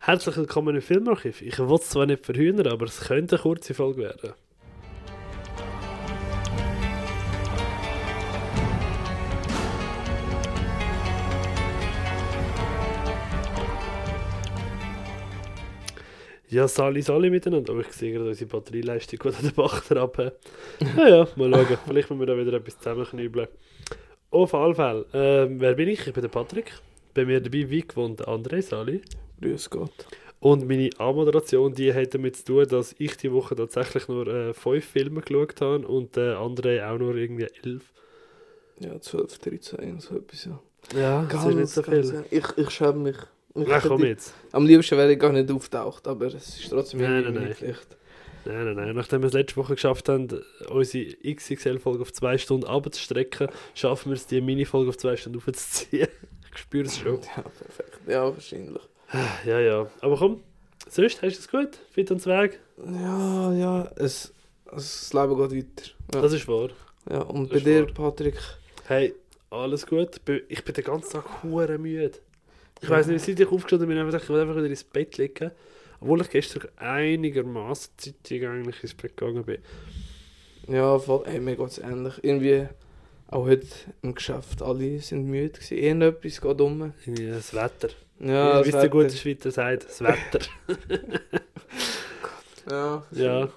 Herzlich willkommen im Filmarchiv. Ich will es zwar nicht verhühnern, aber es könnte eine kurze Folge werden. Ja, Sali, Sali miteinander. Aber ich sehe gerade unsere Batterieleistung gut an den Bach traben. Naja, mal schauen. Vielleicht müssen wir da wieder etwas zusammenknübeln. Auf alle Fälle. Ähm, wer bin ich? Ich bin der Patrick. Bei mir dabei, wie gewohnt, der André Sali. Grüß Gott. Und meine Anmoderation, die hat damit zu tun, dass ich die Woche tatsächlich nur äh, fünf Filme geschaut habe und der andere auch nur irgendwie elf. Ja, 12, 13, so etwas, ja. Ja, das ist nicht so viel. ganz- Ich, ich schäme mich. Ich Na komm jetzt. Am liebsten wäre ich gar nicht auftaucht, aber es ist trotzdem Nein, nein, meine nein. Pflicht. Nein, nein, nein. Nachdem wir es letzte Woche geschafft haben, unsere XXL-Folge auf zwei Stunden abzustrecken, schaffen wir es, die Mini-Folge auf zwei Stunden aufzuziehen. ich spüre es schon. Ja, perfekt. Ja, wahrscheinlich. Ja, ja. Aber komm, sonst hast du es gut? Fit und Weg? Ja, ja, es, es das Leben geht weiter. Ja, Das ist wahr. ja und das bei dir, wahr. Patrick? Hey, alles gut. Ich bin den ganzen Tag hure müde. Ich weiß nicht, seit ich aufgestanden bin, ich will einfach wieder ins Bett liegen. Obwohl ich gestern einigermaßen zeitig eigentlich ins Bett gegangen bin. Ja, voll, hey, mir geht es ähnlich. Irgendwie, auch heute im Geschäft, alle sind müde gewesen. Irgendetwas geht um. Irgendwie Das Wetter. Ja, Ja, wie es der gute Schweizer sagt, das Wetter. Ja, ja.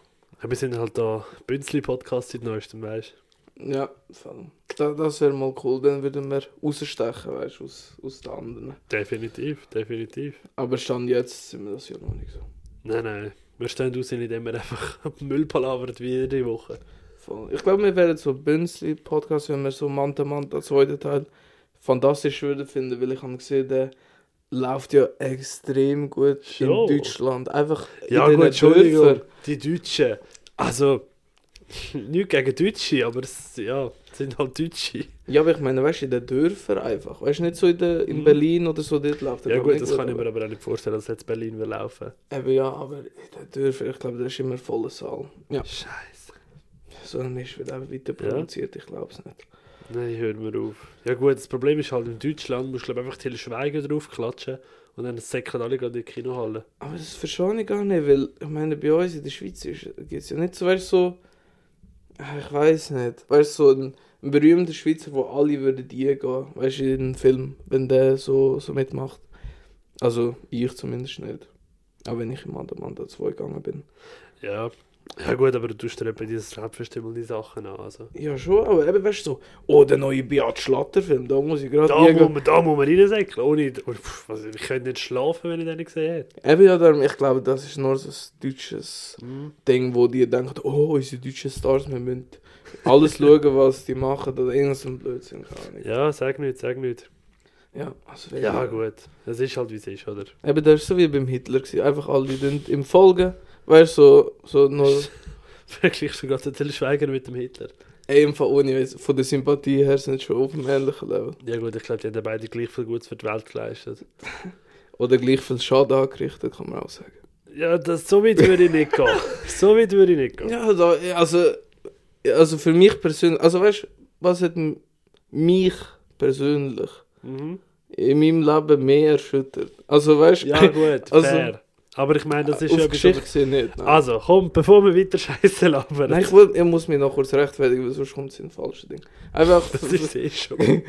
Wir sind halt da Bünzli-Podcast seit neuestem, weißt Ja, voll. Da, das wäre mal cool, dann würden wir rausstechen, weißt du, aus, aus den anderen. Definitiv, definitiv. Aber Stand jetzt sind wir das ja noch nicht so. Nein, nein. Wir stehen aus, indem wir einfach Müll palavert wie jede Woche. Voll. Ich glaube, wir wären so Bünzli-Podcast, wenn wir so Manta Manta, zweiten Teil, fantastisch würden finden, weil ich habe gesehen, der läuft ja extrem gut Schon. in Deutschland. Einfach Ja, in gut, den Entschuldigung. Dörfern. Die Deutschen. Also, nicht gegen Deutsche, aber es ja, sind halt Deutsche. Ja, aber ich meine, weißt du, in den Dörfern einfach. Weißt du, nicht so in, der, in Mhm. Berlin oder so, dort läuft Ja, gut, das kann ich mir aber- auch nicht vorstellen, dass jetzt Berlin will laufen. Eben ja, aber in den Dörfern, ich glaube, da ist immer voller Saal. Ja, Scheiße. so ein Mist wird einfach weiter Ja. produziert, ich glaube es nicht. Nein, hör mir auf. Ja, gut, das Problem ist halt, in Deutschland musst du einfach Till Schweiger draufklatschen und dann säckeln alle gerade in die Kinohalle. Aber das verstehe ich gar nicht, weil ich meine, bei uns in der Schweiz gibt es ja nicht so, weißt so, ah, ich weiß nicht, weißt so ein, ein berühmter Schweizer, wo alle würden eingehen, weißt du, in einen Film, wenn der so, so mitmacht. Also ich zumindest nicht. Auch wenn ich im Manda Manda 2 gegangen bin. Ja. Ja gut, aber du tust dir eben dieses Selbstbestimmung die Sachen an. Also. Ja schon, aber eben, weißt du, so, oh, der neue Beat Schlatter Film, da muss ich gerade Da, muss man, da muss man reinsäckeln. Ohne, oh, also, ich könnte nicht schlafen, wenn ich den nicht gesehen hätte. Eben ja, darum, ich glaube, das ist nur so ein deutsches Mhm. Ding, wo die denken, oh, unsere deutschen Stars, wir müssen alles schauen, was die machen oder irgend so ein Blödsinn. Ja, sag nicht, sag nicht. Ja, also Ja, gut. Es ist halt wie es ist, oder? Eben, das war so wie beim Hitler, gewesen. einfach alle die im Folgen, weißt du, so, so nur, Vergleichst du gerade den Till Schweiger mit dem Hitler? ey, im Fall ohne, von der Sympathie her sind schon auf einem ähnlichen Level. Ja gut, ich glaube, die haben beide gleich viel Gutes für die Welt geleistet. Oder gleich viel Schaden angerichtet, kann man auch sagen. Ja, das, so weit würde ich nicht gehen. So weit würde ich nicht gehen. Ja, da, also, also für mich persönlich, also weißt du, was hat mich persönlich Mhm. in meinem Leben mehr erschüttert? Also weißt du, Ja gut, Also, fair. Aber ich meine, das ist auf ja. Geschichte gesehen nicht. Nein. Also, komm, bevor wir weiter scheiße labern. Nein, ich, will, ich muss mich noch kurz rechtfertigen, weil sonst kommt es in ein falsches Ding. Einfach. Das ist eh schon.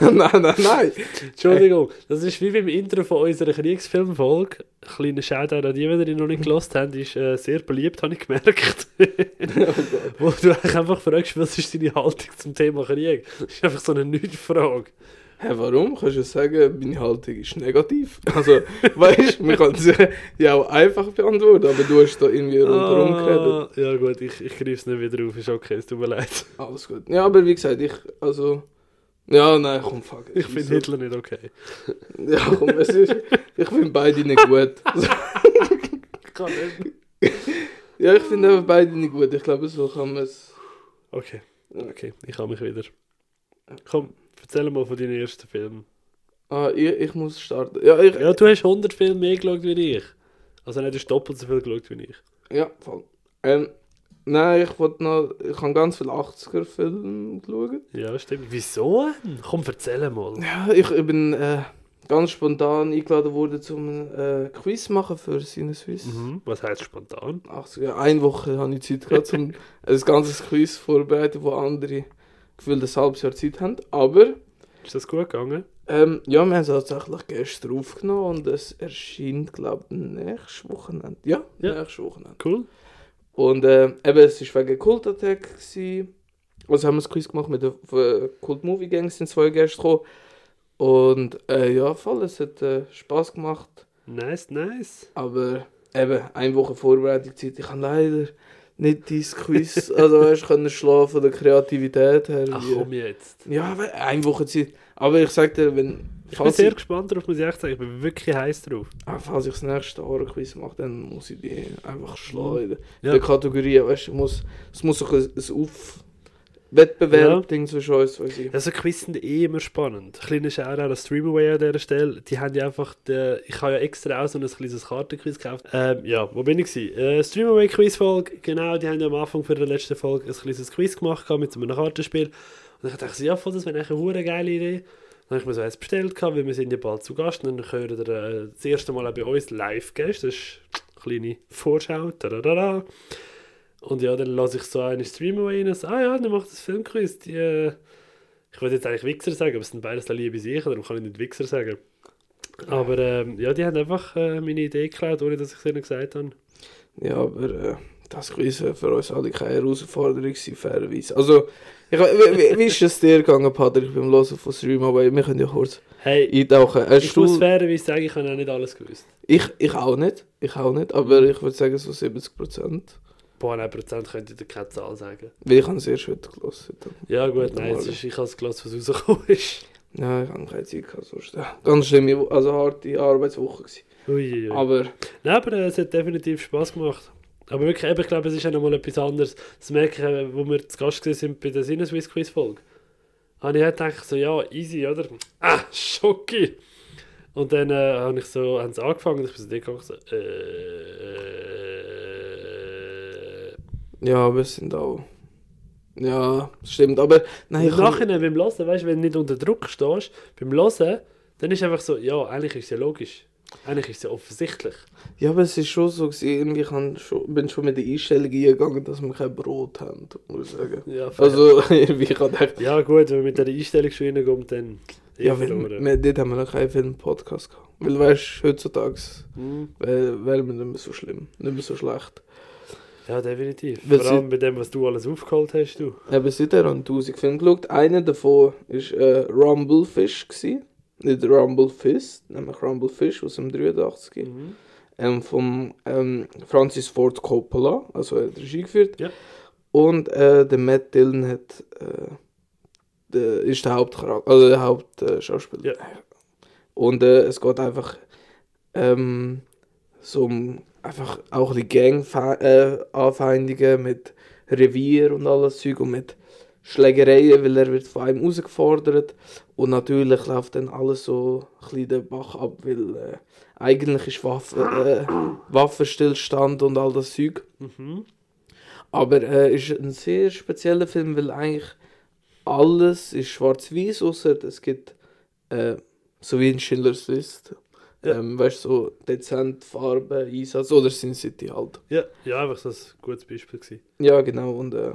nein, nein, nein. Entschuldigung, das ist wie beim Intro von unserer Kriegsfilmfolge. Kleiner Shoutout an die, die ihr noch nicht gelost habt, ist äh, sehr beliebt, habe ich gemerkt. Wo du einfach fragst, was ist deine Haltung zum Thema Krieg? Das ist einfach so eine Nicht-Frage. Hä, warum? Kannst du sagen, meine Haltung ist negativ? Also, weißt du, man kann es ja auch einfach beantworten, aber du hast da irgendwie rundherum geredet. Ah, ja gut, ich, ich greife es nicht wieder auf, ist okay, es tut mir leid. Alles gut. Ja, aber wie gesagt, ich, also. Ja, nein, komm, fuck. Ich finde Hitler nicht okay. Ja, komm, es ist. Ich finde beide nicht gut. Kann nicht. ja, ich finde eben beide nicht gut. Ich glaube, so kann man es. Okay, okay, ich habe mich wieder. Komm, erzähl mal von deinen ersten Filmen. Ah, ich, ich muss starten. Ja, ich. Ja, du hast 100 Filme mehr geschaut wie ich. Also nicht, du hast doppelt so viel geschaut wie ich. Ja, voll. Ähm, nein, ich wollte noch. Ich habe ganz viele 80er-Filme geschaut. Ja, stimmt. Wieso? Komm, erzähl mal. Ja, ich, ich bin äh, ganz spontan eingeladen wurde zum äh, Quiz machen für Sinneswiss. Mhm. Was heißt spontan? Ach so, ja, eine Woche habe ich Zeit gehabt, um ein ganzes Quiz vorzubereiten, wo andere gefühlt ein halbes Jahr Zeit haben. Aber Ist das gut gegangen? ähm, ja, wir haben es tatsächlich gestern aufgenommen und es erscheint, glaube ich, nächstes Wochenende. Ja, Ja. nächstes Wochenende. Cool. Und äh, eben, es war wegen Cult Attack. Gewesen. Also haben wir das Quiz gemacht mit der äh, Cult Movie Gang, sind zwei Gäste gekommen. Und äh, ja, voll, es hat äh, Spaß gemacht. Nice, nice. Aber eben, eine Woche Vorbereitungszeit. Ich kann leider nicht dieses Quiz, also weißt, können schlafen von der Kreativität her. Ach komm jetzt. Ja, eine Woche Zeit. Aber ich sag dir, wenn, Ich bin sehr ich, gespannt darauf, muss ich echt sagen. Ich bin wirklich heiß drauf. ah, falls ich das nächste Horror-Quiz mache, dann muss ich die einfach schlagen. In der- Ja. der Kategorie, weißt du, muss, es muss so ein, ein Auf Wettbewerb Ja. Zwischen uns, ich. Also Quiz sind eh immer spannend. Kleiner Shoutout an Streamaway an dieser Stelle. Die haben ja einfach, den, ich habe ja extra auch so ein kleines Kartenquiz gekauft. Ähm, ja, wo bin ich gewesen? Äh, Streamaway Quizfolge, genau, die haben ja am Anfang für die letzte Folge ein kleines Quiz gemacht mit so einem Kartenspiel. Und ich dachte, ja, voll, das wäre eine hure geile Idee. Dann habe ich mir so eins bestellt, weil wir sind ja bald zu Gast. Und dann hören wir äh, das erste Mal auch bei uns live Gäste. Das ist eine kleine Vorschau. Tadadada. Und ja, dann lasse ich so eine Streamaway rein und so, ah ja, dann macht das Filmquiz. Die, äh, ich wollte jetzt eigentlich Wichser sagen, aber es sind beides liebe Sicher, darum kann ich nicht Wichser sagen. Aber ähm, ja, die haben einfach äh, meine Idee geklaut, ohne dass ich es ihnen gesagt habe. Ja, aber äh, das Quiz war für uns alle keine Herausforderung, fairerweise. Also, ich, wie, wie, ist es dir gegangen, Patrick, beim Hören von Stream? Aber wir können ja kurz Hey, eintauchen. Hast ich muss du, fairerweise sagen, ich habe auch nicht alles gewusst. ich, ich auch nicht, ich auch nicht, aber ich würde sagen so 70 Prozent. Boah, 1% könnte ich dir keine Zahl sagen. Weil ich habe es erst heute gelesen. Ja gut, nein, es ist, ich habe es gelassen, was rausgekommen ist. Ja, ich habe keine Zeit gehabt, sonst. Ganz schlimme, Wo- also harte Arbeitswoche gewesen. Uiuiui. Aber, Nein, aber äh, es hat definitiv Spaß gemacht. Aber wirklich, eben, ich glaube, es ist auch nochmal etwas anderes. Das merke ich, äh, wo wir zu Gast sind bei der Sinneswiss Quiz Folge. Habe ich halt gedacht, so, ja, easy, oder? Ah, Schocki! Und dann äh, habe ich so, haben sie angefangen und ich bin so so, äh, ja, es sind auch. Ja, stimmt, aber. Nein, Im ich kann, Nachhinein beim Hören, weißt du, wenn du nicht unter Druck stehst, beim Hören, dann ist einfach so, ja, eigentlich ist es ja logisch. Eigentlich ist es ja offensichtlich. Ja, aber es ist schon so, gewesen, irgendwie kann schon, bin schon mit der Einstellung eingegangen, dass wir kein Brot haben, muss ich sagen. Ja. Also, irgendwie, ich gedacht, ja gut, wenn man mit der Einstellung schon reinkommt, dann eh ja, wenn, verloren. wir, dort haben wir noch keinen Film-Podcast gehabt. Weil, weißt du, heutzutage Hm. wäre wär mir nicht mehr so schlimm, nicht mehr so schlecht. Ja, definitiv. Weil Vor allem bei dem, was du alles aufgeholt hast, du. Seither habe ich 1000 Filme geschaut. Einer davon war äh, Rumblefish. Gewesen. Nicht Rumblefist, nämlich Rumblefish aus dem 83. Mhm. Ähm, vom ähm, Francis Ford Coppola, also er hat Regie geführt. Ja. Und äh, der Matt Dillon hat, äh, der, ist der Hauptcharakter, also der Hauptschauspieler. Ja. Und äh, es geht einfach ähm, so um einfach auch die Gang-Anfeindungen mit Revier und alles Zeug und mit Schlägereien, weil er wird von einem herausgefordert und natürlich läuft dann alles so ein bisschen den Bach ab, weil äh, eigentlich ist Waffe, äh, Waffenstillstand und all das Zeug. Mhm. Aber äh, ist ein sehr spezieller Film, weil eigentlich alles ist schwarz-weiß, außer es gibt äh, so wie in Schindlers List. Ja. Ähm, weißt du, so dezent Farben, Einsatz oder Sin City halt. Ja, ja, einfach so ein gutes Beispiel gewesen. Ja, genau. Und äh,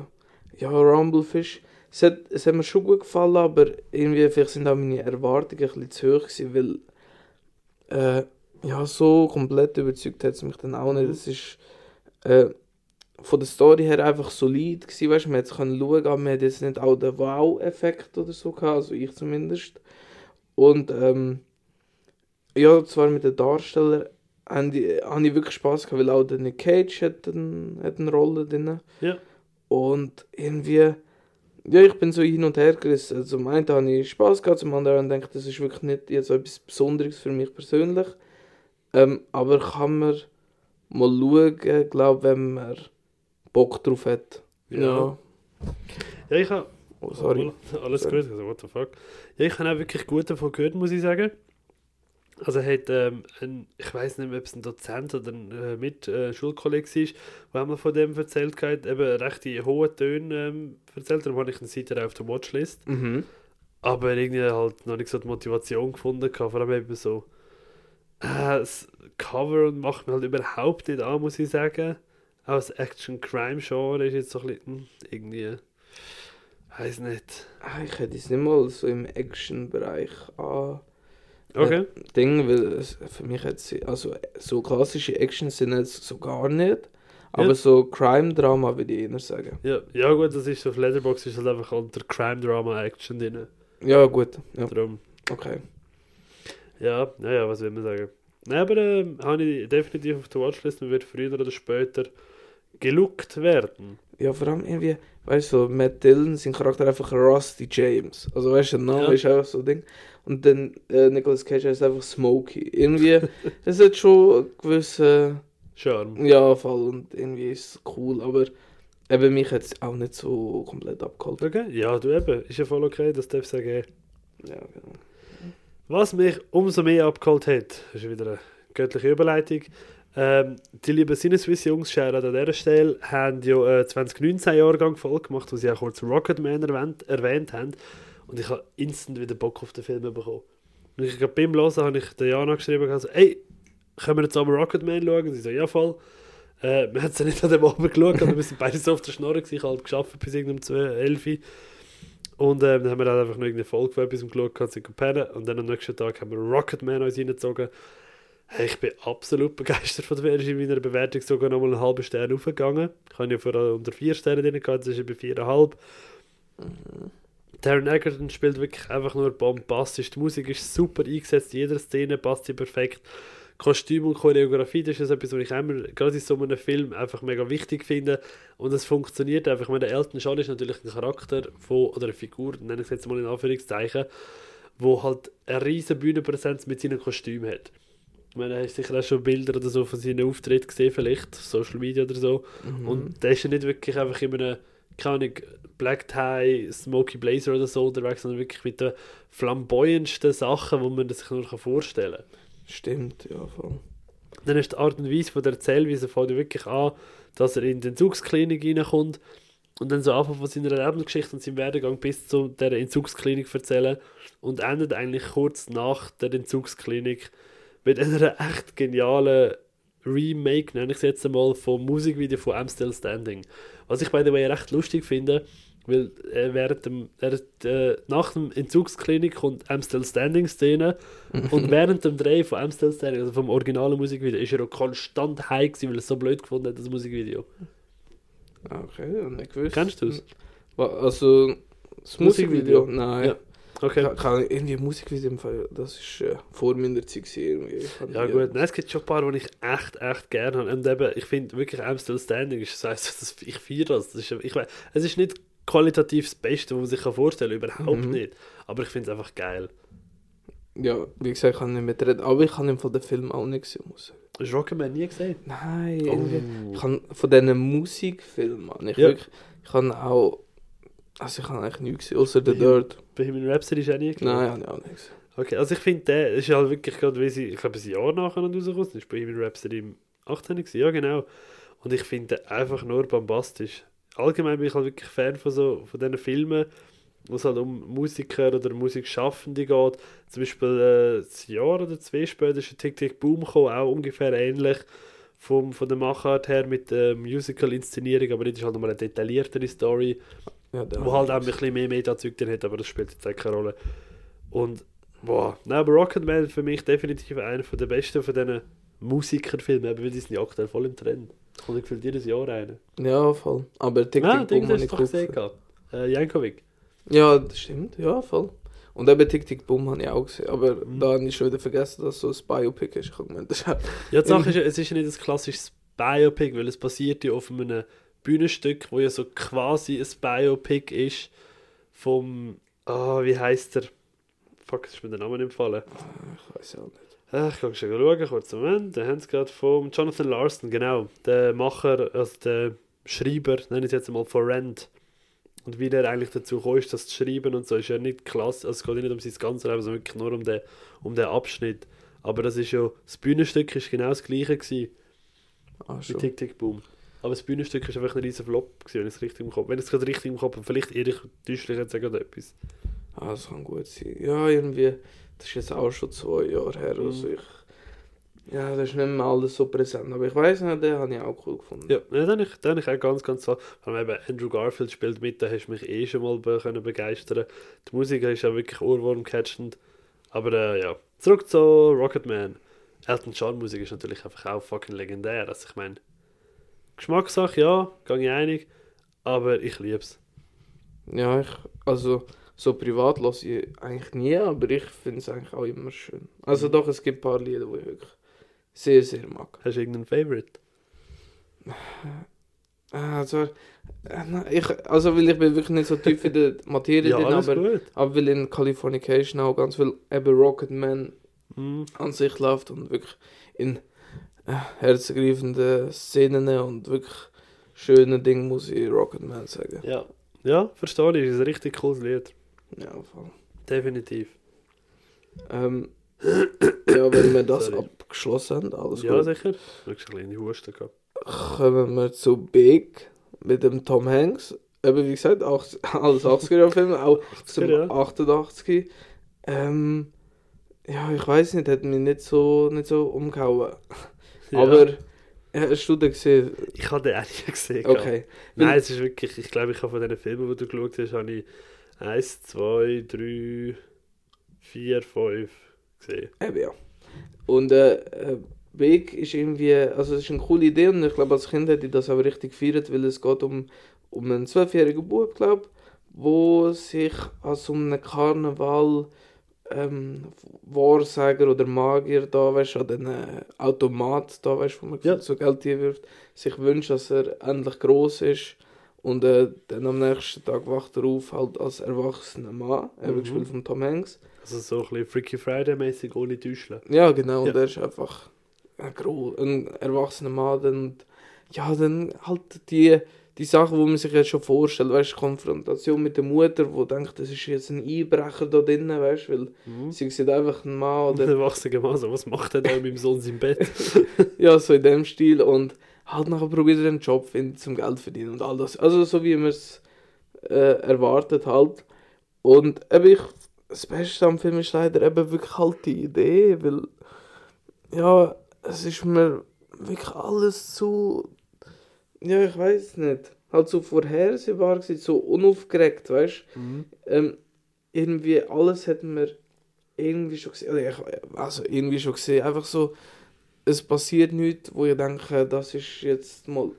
ja, Rumblefish. Es hat, es hat mir schon gut gefallen, aber irgendwie vielleicht sind auch meine Erwartungen ein bisschen zu hoch gewesen, weil äh, ja, so komplett überzeugt hat es mich dann auch nicht. Es ist äh, von der Story her einfach solid gewesen, weißt du, man hat es können schauen, aber man hat jetzt nicht auch den Wow-Effekt oder so gehabt, also ich zumindest. Und ähm, ja, zwar mit den Darstellern habe ich, habe ich wirklich Spaß gehabt, weil auch der Nick Cage hat, ein, hat eine Rolle drin. Ja. Und irgendwie, ja, ich bin so hin und her gerissen. Also, zum einen habe ich Spaß gehabt, zum anderen denke ich, das ist wirklich nicht jetzt etwas Besonderes für mich persönlich. Ähm, aber kann man mal schauen, glaube wenn man Bock drauf hat. Ja. Ja, ich habe. Oh, sorry. Alles Sorry. gut, also what the fuck. Ja, ich habe auch wirklich gut davon gehört, muss ich sagen. Also er hat, ähm, ein, ich weiß nicht mehr, ob es ein Dozent oder ein äh, mit äh, war, der mir von dem erzählt hat, eben recht in hohen Tönen ähm, erzählt, darum habe ich ihn seither auf der Watchlist. Mhm. aber irgendwie halt noch nicht so die Motivation gefunden gehabt, vor allem eben so äh, das Cover macht mir halt überhaupt nicht an, muss ich sagen. Auch das Action-Crime-Genre ist jetzt so ein bisschen, hm, irgendwie, weiß nicht. Ah, Ich hätte es nicht mal so im Action-Bereich an. Okay. Äh, Ding, weil es, für mich jetzt, also so klassische Action sind jetzt so gar nicht. Aber Ja. so Crime-Drama würde ich eher sagen. Ja, ja gut, das ist auf Letterboxd ist halt einfach unter Crime-Drama-Action drin. Ja, gut. Ja, Darum, okay. ja, ja, ja, was will man sagen. Nein, aber äh, habe ich definitiv auf der Watchlist und wird früher oder später geluckt werden. Ja, vor allem irgendwie, weißt du, so Matt Dillon, sein Charakter einfach Rusty James. Also, weißt du, der Name Ja. ist einfach so ein Ding. Und dann äh, Nicolas Cage heißt einfach Smokey. Irgendwie, es hat schon einen gewissen Charme. ja, Fall und irgendwie ist es cool, aber eben mich hat es auch nicht so komplett abgeholt. Okay, ja, du eben, ist ja voll okay, das darf ich sagen. Ja, genau. Was mich umso mehr abgeholt hat, ist wieder eine göttliche Überleitung. Ähm, die lieben Sinneswiss-Jungs, Shoutout an dieser Stelle, haben ja äh, 2019-Jahrgang voll gemacht, wo sie auch kurz Rocketman erwähnt, erwähnt haben. Und ich habe instant wieder Bock auf den Film bekommen. Und ich glaube, beim Hören habe ich der Jana geschrieben, also, ey, können wir jetzt aber Rocketman schauen? Sie so, ja voll. Äh, wir haben es ja nicht an dem Abend geschaut, aber wir sind beide so auf der Schnorre ich halt geschafft bis irgendeinem 2, 11 Uhr. Und ähm, dann haben wir dann einfach noch irgendeine Folge von etwas geschaut, sind gepennt. Und dann am nächsten Tag haben wir Rocketman uns reingezogen. Hey, ich bin absolut begeistert von der Serie. Ist in meiner Bewertung sogar noch mal einen halben Stern aufgegangen. Ich habe ja vorher unter 4 Sterne drin gehabt, jetzt ist er bei 4,5. Taron Egerton spielt wirklich einfach nur bombastisch. Die Musik ist super eingesetzt, in jeder Szene passt sie perfekt. Kostüm und Choreografie, das ist etwas, was ich immer, gerade in so einem Film, einfach mega wichtig finde. Und es funktioniert einfach. Ich meine, Elton John ist natürlich ein Charakter von, oder eine Figur, nenne ich es jetzt mal in Anführungszeichen, wo halt eine riesen Bühnenpräsenz mit seinem Kostüm hat. Ich meine, hast sicher auch schon Bilder oder so von seinen Auftritten gesehen, vielleicht, auf Social Media oder so. Mhm. Und der ist ja nicht wirklich einfach in einem, keine Ahnung, Black Tie, Smoky Blazer oder so unterwegs, sondern wirklich mit den flamboyendsten Sachen, die man sich nur vorstellen kann. Stimmt, ja, voll. Dann ist die Art und Weise von der Erzählweise fängt wirklich an, dass er in die Entzugsklinik reinkommt und dann so anfängt von seiner Lebensgeschichte und seinem Werdegang bis zu der Entzugsklinik erzählen und endet eigentlich kurz nach der Entzugsklinik mit einer echt genialen Remake, nenne ich es jetzt einmal, vom Musikvideo von I'm Still Standing. Was ich by the way recht lustig finde, weil äh, während dem, er, äh, nach dem Entzugsklinik kommt I'm Still Standing Szene und während dem Dreh von I'm Still Standing, also vom originalen Musikvideo, ist er auch konstant high gewesen, weil er es so blöd gefunden hat, das Musikvideo. Ah, Okay, nicht gewusst. Kennst du es? Also, das Musikvideo? Musikvideo? Nein. Ja. Okay. Kann, kann irgendwie Musikvideo im Fall, das ist äh, vor meiner Zeit irgendwie. Ich Ja gut, Nein, es gibt schon ein paar, die ich echt, echt gerne habe. Und eben, ich finde wirklich I'm Still Standing, ist, das heisst, ich feiere das. das ist, ich, es ist nicht qualitativ das Beste, was man sich vorstellen kann, überhaupt Mhm. nicht. Aber ich finde es einfach geil. Ja, wie gesagt, ich kann nicht mitreden, aber ich kann im Fall den Film auch nicht gesehen, muss ich. Hast du Rocketman nie gesehen? Nein. Oh. Ich kann von diesen Musikfilmen, ich Ja. wirklich, ich kann auch, also ich habe eigentlich nichts gesehen, außer The Dirt. Bohemian Rhapsody ist auch nie gesehen? Nein, habe ich auch nicht gesehen. Okay, also ich finde, der ist halt wirklich gerade, wie sie, ich glaube, ein Jahr nachher noch rausgekommen, ist Bohemian Rhapsody im 18. gewesen, ja genau. Und ich finde den einfach nur bombastisch. Allgemein bin ich halt wirklich Fan von so, von diesen Filmen, wo es halt um Musiker oder Musikschaffende geht. Zum Beispiel äh, ein Jahr oder zwei später ist ein Tick Tick Boom gekommen, auch ungefähr ähnlich vom, von der Machart her mit der Musical-Inszenierung, aber das ist halt nochmal eine detailliertere Story Ja, wo halt auch ein bisschen mehr Meta-Zeug drin hat, aber das spielt jetzt auch keine Rolle. Und, boah, nein, aber Rocketman für mich definitiv einer der besten von diesen Musikerfilmen, eben weil die sind ja aktuell voll im Trend. Kommt gefühlt jedes Jahr einer. Ja, voll. Aber Tick Tick Boom das habe ich gesehen. Äh, Jankovic. Ja, das stimmt, ja, voll. Und eben Tick Tick Boom habe ich auch gesehen, aber Mhm. da habe ich schon wieder vergessen, dass so ein Biopic ist. Ich habe gemeint, das ist Ja, die Sache ist, es ist ja nicht ein klassisches Biopic, weil es basiert ja auf einem Bühnenstück, wo ja so quasi ein Biopic ist vom, ah, wie heißt der? Fuck, ist mir der Name nicht empfallen. Ich weiß auch nicht. Ah, Ich kann schon schauen, kurz Moment. Den haben sie gerade vom Jonathan Larson, genau. Der Macher, also der Schreiber, nenne ich es jetzt mal, von Rent. Und wie der eigentlich dazu gekommen ist, das zu schreiben und so, ist ja nicht klasse. Also es geht ja nicht um sein ganzes Leben, sondern wirklich nur um den, um den Abschnitt. Aber das ist ja, das Bühnenstück ist genau das gleiche gewesen, Ah, wie Aber das Bühnenstück ist einfach ein riesen Flop gewesen, wenn ich es richtig im Kopf Wenn ich es gerade richtig im Kopf habe, vielleicht irre ich täusche ich jetzt gerade etwas. Ah, das kann gut sein. Ja, irgendwie, das ist jetzt auch schon zwei Jahre her. Also Mhm. ich, ja, das ist nicht mehr alles so präsent. Aber ich weiß nicht, den habe ich auch cool gefunden. Ja, ja den habe ich, den habe ich auch ganz, ganz so. Vor allem eben Andrew Garfield spielt mit, da hast du mich eh schon mal be können begeistern Die Musik ist ja wirklich ohrwurmcatchend. Aber äh, ja, zurück zu Rocketman. Elton John Musik ist natürlich einfach auch fucking legendär. Also ich meine, Geschmackssache, ja, gehe ich einig. Aber ich liebe es. Ja, ich, also so privat lasse ich eigentlich nie, aber ich finde es eigentlich auch immer schön. Also doch, es gibt ein paar Lieder, die ich wirklich sehr, sehr mag. Hast du irgendeinen Favorite? Ah, Also, äh, ich, also weil ich bin wirklich nicht so tief in der Materie Ja, drin, aber, gut. aber weil in Californication auch ganz viel eben Rocketman Mhm. an sich läuft und wirklich in äh, herzergreifenden Szenen und wirklich schönen Dingen muss ich Rocketman sagen. Ja. Ja, verstehe ich. Ist ein richtig cooles Lied. Ja, voll. Definitiv. Ähm, ja, wenn wir das Sorry. abgeschlossen haben, alles ja, gut. sicher. Du hast eine kleine Husten gehabt. kommen wir zu Big mit dem Tom Hanks. Eben wie gesagt, acht, alles 80er-Film, auch zum 80er, ja. 88. Ähm, ja, ich weiß nicht, hat mich nicht so, nicht so umgehauen. Ja. Aber hast du den gesehen? Ich habe den auch gesehen. Okay. Nein, es ist wirklich, ich glaube, ich habe von diesen Filmen, die du geschaut hast, habe ich 1, 2, 3, 4, 5 gesehen. Eben ja. Und äh, äh, Big ist irgendwie, also es ist eine coole Idee und ich glaube als Kind hätte ich das auch richtig gefeiert, weil es geht um, um einen zwölfjährigen Bub, glaube wo sich an so einem Karneval ähm, Wahrsager oder Magier da, weißt an den äh, Automat da, weißt wo man Ja. so Geld wirft, sich wünscht, dass er endlich groß ist und äh, dann am nächsten Tag wacht er auf halt als erwachsener Mann, eben Mhm. gespielt von Tom Hanks. Also so ein bisschen Freaky Friday-mäßig ohne Täuscheln. Ja, genau. Ja. Und er ist einfach ein, ein erwachsener Mann. Und ja, dann halt die, die Sachen, die man sich jetzt schon vorstellt. Weißt du, Konfrontation mit der Mutter, wo denkt, das ist jetzt ein Einbrecher da drinnen, weißt du, weil Mhm. sie sieht einfach einen Mann oder erwachsene Mann so, was macht er da mit dem Sohn im Bett? ja, so in dem Stil. Und halt nachher probiert er einen Job finden zum Geld verdienen und all das. Also so wie man es äh, erwartet halt. Und eben ich, das Beste am Film ist leider eben wirklich halt die Idee, weil ja, es ist mir wirklich alles zu, ja ich weiß nicht, halt so vorhersehbar gewesen, so unaufgeregt, weißt Mhm. ähm, irgendwie alles hat man irgendwie schon gesehen, ich- also irgendwie schon gesehen, einfach so, es passiert nichts, wo ich denke, das ist jetzt mal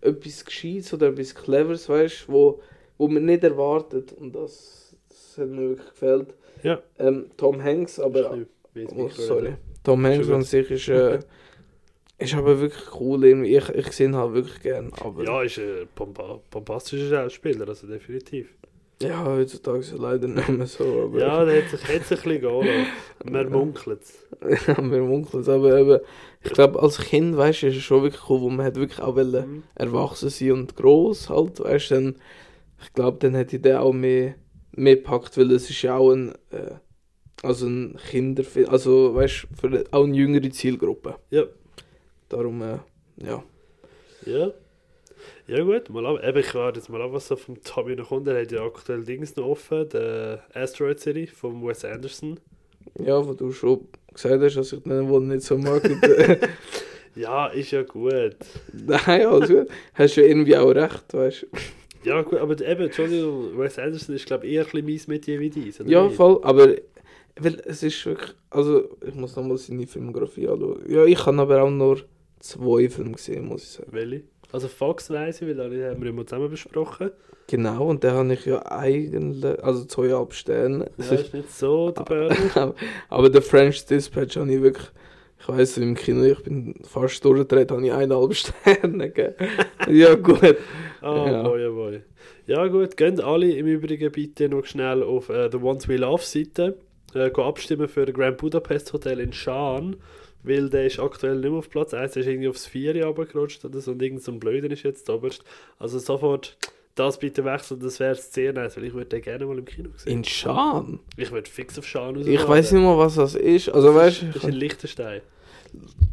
etwas Gescheites oder etwas Cleveres, weißt wo, wo man nicht erwartet und das, das hat mir wirklich gefällt. Ja. Ähm, Tom Hanks, aber... Ins Oh, sorry. Tom Hanks an sich ist, äh, ist aber wirklich cool, ich, ich sehe ihn halt wirklich gern, aber... Ja, ist ein bomba bombastischer Schauspieler, also definitiv. Ja, heutzutage ist er leider nicht mehr so, aber... Ja, der hat sich, hat sich ein bisschen gehen lassen. Man munkelt es. Ja, wir munkeln es, aber eben, ich glaube, als Kind, weißt du, ist es schon wirklich cool, wo man hat wirklich auch wollen, Mhm. erwachsen sein und groß halt, weißt du, dann, ich glaube, dann hätte ich den auch mehr, mehr gepackt, weil es ist ja auch ein, äh, also ein Kinderfilm, also, weißt du, für auch eine jüngere Zielgruppe. Ja. Darum, äh, ja. Ja. Ja gut, mal ab. Eben, ich warte jetzt mal ab, was so vom Tommy noch kommt. Er hat ja aktuell Dings noch offen, der Asteroid City von Wes Anderson. Ja, wo du schon gesagt hast, dass ich den wohl nicht so mag. Ja, ist ja gut. Nein, alles gut. Hast du ja irgendwie auch recht, weißt du. Ja gut, aber eben, Entschuldigung, Wes Anderson ist glaube ich eher ein bisschen mein Metier wie dies. Ja, nicht? voll, aber weil es ist wirklich, also ich muss nochmal seine Filmografie anschauen. Ja, ich habe aber auch nur zwei Filme gesehen, muss ich sagen. Welche? Also Fox weiss ich, weil die haben wir immer zusammen besprochen. Genau, und den habe ich ja eigentlich, also zweieinhalb Sterne. Ja, ist nicht so der Burner. aber der French Dispatch habe ich wirklich, ich weiss, im Kino, ich bin fast durchgedreht, habe ich eineinhalb Sterne gegeben. ja, gut. Ah, Ja. boy, oh boy. Ja gut, geht alle im Übrigen bitte noch schnell auf äh, The Ones We Love Seite. Äh, abstimmen für das Grand Budapest Hotel in Schaan. Weil der ist aktuell nicht mehr auf Platz 1, der ist irgendwie aufs 4 runtergerutscht oder so und irgend so ein Blöden ist jetzt oberst. Also sofort das bitte wechseln, das wäre sehr nice, weil ich würde den gerne mal im Kino sehen. In Schaan? Ich würde fix auf Schaan raus. Ich weiß nicht mal, was das ist. Also weißt Das ist in Liechtenstein.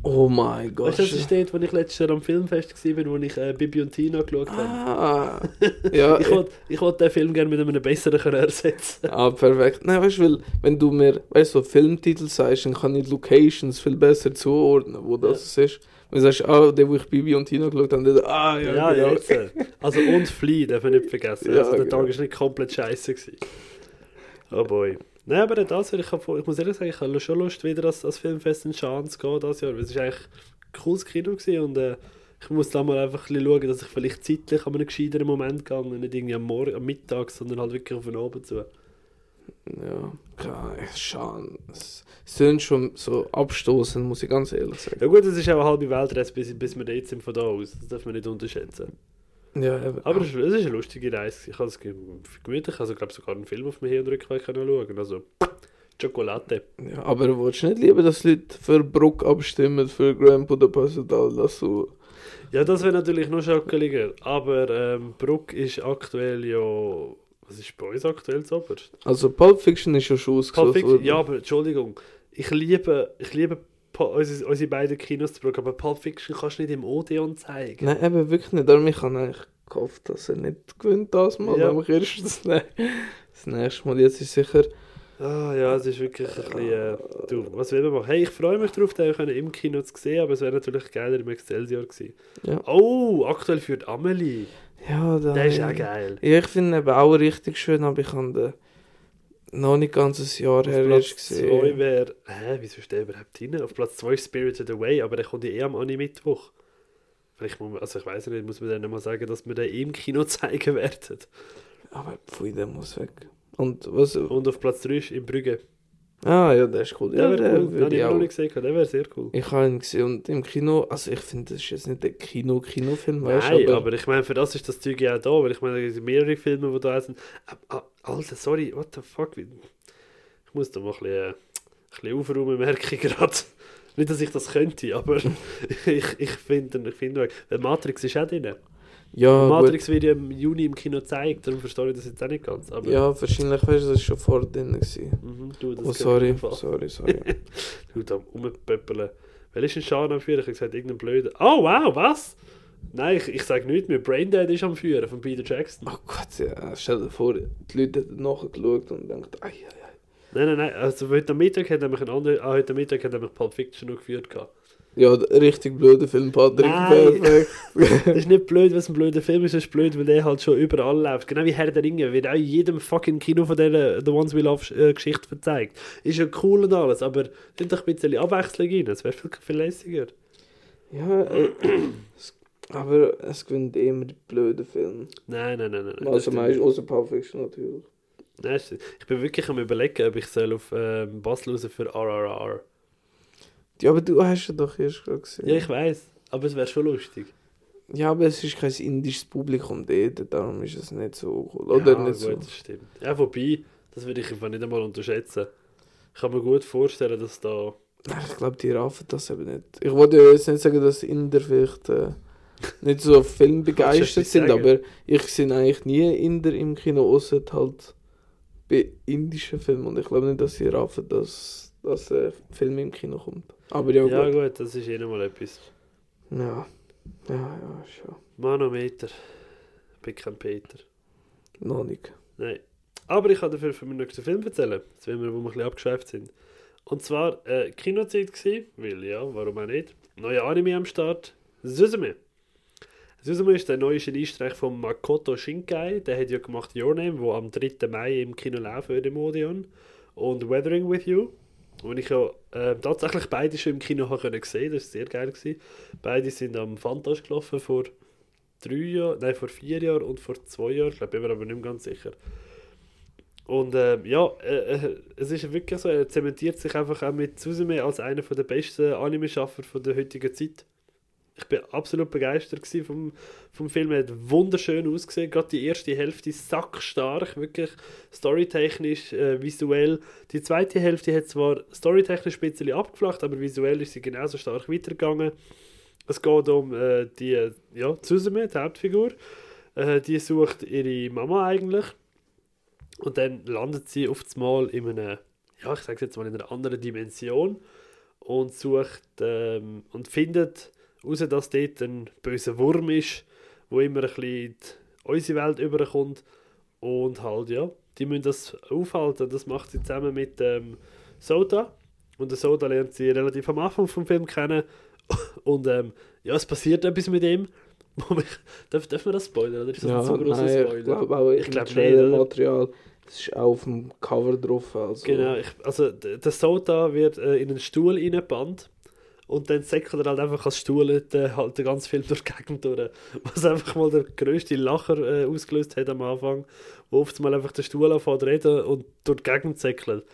Oh mein Gott. Weißt du, das ist dort, wo ich letztes Jahr am Filmfest war, wo ich äh, Bibi und Tina geschaut habe. Ah, ja, Ich wollte ich wollt den Film gerne mit einem besseren können ersetzen ah, perfekt. Nein, weißt du, weil, wenn du mir, weißt du, so Filmtitel sagst, dann kann ich die Locations viel besser zuordnen, wo das ist. Wenn du sagst, ah, der, wo ich Bibi und Tina geschaut habe, dann, ah, ja, Ja, genau. jetzt. äh, Also und Flea, darf man nicht vergessen. Ja, also der genau. Tag war nicht komplett scheiße. Gewesen. Oh boy. Nein, aber das, ich, hab, ich muss ehrlich sagen, ich habe schon Lust, wieder als, als Filmfest in Schaan zu gehen dieses Jahr. Weil es war eigentlich ein cooles Kino und äh, ich muss da mal einfach ein bisschen schauen, dass ich vielleicht zeitlich an einem gescheiteren Moment gehe und nicht irgendwie am, Morgen, am Mittag, sondern halt wirklich auf den Abend zu. Ja, keine Schade. Es sind schon so abstoßend, muss ich ganz ehrlich sagen. Ja gut, es ist auch eine halbe Weltreise, bis, bis wir dort sind von da aus. Das darf man nicht unterschätzen. Ja, eben. Aber es ist, eine lustige Reise. Ich habe es ge- gemütlich, also ich glaube sogar einen Film auf mir Hin- und Rückweg schauen. Also, Schokolade. Ja, aber willst du nicht lieber, dass Leute für Bruck abstimmen, für Grand Budapest Hotel? Das so. Ja, das wäre natürlich noch schockeliger. Aber ähm, Bruck ist aktuell ja. Was ist bei uns aktuell so? oberst? Also Pulp Fiction ist ja schon Pulp ausgesucht Fiction, ja, aber Entschuldigung. Ich liebe, ich liebe unsere, unsere beiden Kinos zu Bruck, aber Pulp Fiction kannst du nicht im Odeon zeigen. Nein, eben wirklich nicht. Darum ich habe eigentlich gehofft, dass er nicht gewinnt das Mal. Ja. Aber erst das, ne das nächste Mal. Jetzt ist sicher. Ah ja, es ist wirklich ein bisschen. Äh, du, was will man machen? Hey, ich freue mich darauf, den können im Kino zu sehen, aber es wäre natürlich geiler im Excelsior gewesen. Ja. Oh, aktuell führt Amelie. Ja, da, Der ist auch geil. Ja, ich finde ihn eben auch richtig schön, aber ich habe den noch nicht ganz ein Jahr Auf her Platz erst 2 gesehen. wäre. Hä, wieso ist der überhaupt drin? Auf Platz 2 ist Spirited Away, aber der kommt ja eh am Anime-Mittwoch. Vielleicht muss man, also ich weiß nicht, muss man dann mal sagen, dass wir den im Kino zeigen werden. Aber pfui, der muss weg. Und was? Und auf Platz 3 ist in Brügge. Ah, ja, der ist cool. Ja, wäre der cool. Würde habe ich noch auch. nicht gesehen, der wäre sehr cool. Ich habe ihn gesehen und im Kino, also ich finde, das ist jetzt nicht der Kino-Kinofilm, weißt Nein, du, aber, ich meine, für das ist das Zeug ja auch da, weil ich meine, es sind mehrere Filme, die da sind. Alter, sorry, what the fuck? Ich muss da mal ein bisschen, äh, ein bisschen aufräumen, merke ich gerade. Nicht, dass ich das könnte, aber ich, ich finde ich find, weil Matrix ist auch drin. Ja, gut. Matrix wird ja im Juni im Kino gezeigt, darum verstehe ich das jetzt auch nicht ganz. Aber, Ja, wahrscheinlich, weißt du, das schon vor drin. Mhm, du, das Oh, sorry, sorry, sorry. Du da rumpöppeln. Wer ist ein Schaden am Führen? Ich habe gesagt, irgendein Blöder. Oh, wow, was? Nein, ich, ich sage nichts mehr. Braindead ist am Führen von Peter Jackson. oh Gott, ja, stell dir vor, die Leute hätten nachgeschaut und denkt, ei, ei, ei. Nein, nein, nein. Also heute Mittag hat nämlich ein anderer, ah, heute Mittag hat nämlich Pulp Fiction noch geführt. gehabt. Ja, richtig blöder Film, Patrick, Nein. perfekt. Das ist nicht blöd, weil es ein blöder Film ist, es ist blöd, weil der halt schon überall läuft. Genau wie Herr der Ringe, wird auch in jedem fucking Kino von dieser The Ones We Love äh, Geschichte verzeigt. Ist ja cool und alles, aber sind doch ein bisschen Abwechslung rein, das wäre viel, viel lässiger. Ja, äh, aber es gewinnt immer die blöden Filme. Nein, nein, nein, nein. Also stimmt meist nicht. außer Pulp Fiction natürlich. Nein, ich bin wirklich am überlegen, ob ich soll auf ähm, raus für RRR. Ja, aber du hast ja doch erst gerade gesehen. Ja, ich weiß, aber es wäre schon lustig. Ja, aber es ist kein indisches Publikum dort, darum ist es nicht so cool. Oder ja, nicht gut, so. das stimmt. Ja, wobei, das würde ich einfach nicht einmal unterschätzen. Ich kann mir gut vorstellen, dass da... Nein, ich glaube, die raffen das eben nicht. Ich wollte ja jetzt nicht sagen, dass Inder vielleicht äh, nicht so filmbegeistert sind, aber ich sehe eigentlich nie Inder im Kino, außer halt bei indischen Filmen. Und ich glaube nicht, dass sie raffen, dass, dass ein Film im Kino kommt. Aber ja, Ja, gut. gut, das ist eh noch mal etwas. Ja, ja, ja, schon. Manometer. Ich bin kein Peter. Noch nicht. Nein. Aber ich kann dafür von meinem nächsten Film erzählen, jetzt wenn wir, wo wir ein bisschen abgeschweift sind. Und zwar äh, Kinozeit gewesen, weil ja, warum auch nicht. Neuer Anime am Start, Suzume. Suzume ist der neue Geniestreich von Makoto Shinkai. Der hat ja gemacht Your Name, wo am 3. Mai im Kino laufen wird im Odeon. Und Weathering With You, wo ich ja äh, tatsächlich beide schon im Kino habe können sehen. Das war sehr geil. Gewesen. Beide sind am Fantas gelaufen vor drei Jahren, nein, vor vier Jahren und vor zwei Jahren. Ich glaube, bin mir aber nicht mehr ganz sicher. Und ähm, ja, äh, äh, es ist wirklich so, er zementiert sich einfach auch mit Suzume als einer der besten Anime-Schaffer der heutigen Zeit. Ich bin absolut begeistert vom, vom Film. Er hat wunderschön ausgesehen. Gerade die erste Hälfte sackstark, wirklich storytechnisch, äh, visuell. Die zweite Hälfte hat zwar storytechnisch ein bisschen abgeflacht, aber visuell ist sie genauso stark weitergegangen. Es geht um äh, die, ja, Suzume, die Hauptfigur. Äh, die sucht ihre Mama eigentlich. Und dann landet sie auf einmal in einer, ja, ich sage jetzt mal in einer anderen Dimension. und sucht ähm, und findet heraus, dass dort ein böser Wurm ist, wo immer ein bisschen in unsere Welt überkommt und halt, ja, die müssen das aufhalten. Das macht sie zusammen mit ähm, Soda. Und der Soda lernt sie relativ am Anfang vom Film kennen. Und ähm, ja, es passiert etwas mit ihm. darf, darf man das spoilern? Oder ist das Ja, ein zu grosser Spoiler? ich glaube auch Ich im glaub nicht, Trailer-Material. Es ist auch auf dem Cover drauf. Also. Genau, ich, also der Soda wird äh, in einen Stuhl reingebannt und dann säckelt er halt einfach als Stuhl halt den ganzen Film durch die Gegend durch. Was einfach mal der grösste Lacher äh, ausgelöst hat am Anfang, wo oft mal einfach der Stuhl anfängt zu reden und durch die Gegend säckelt.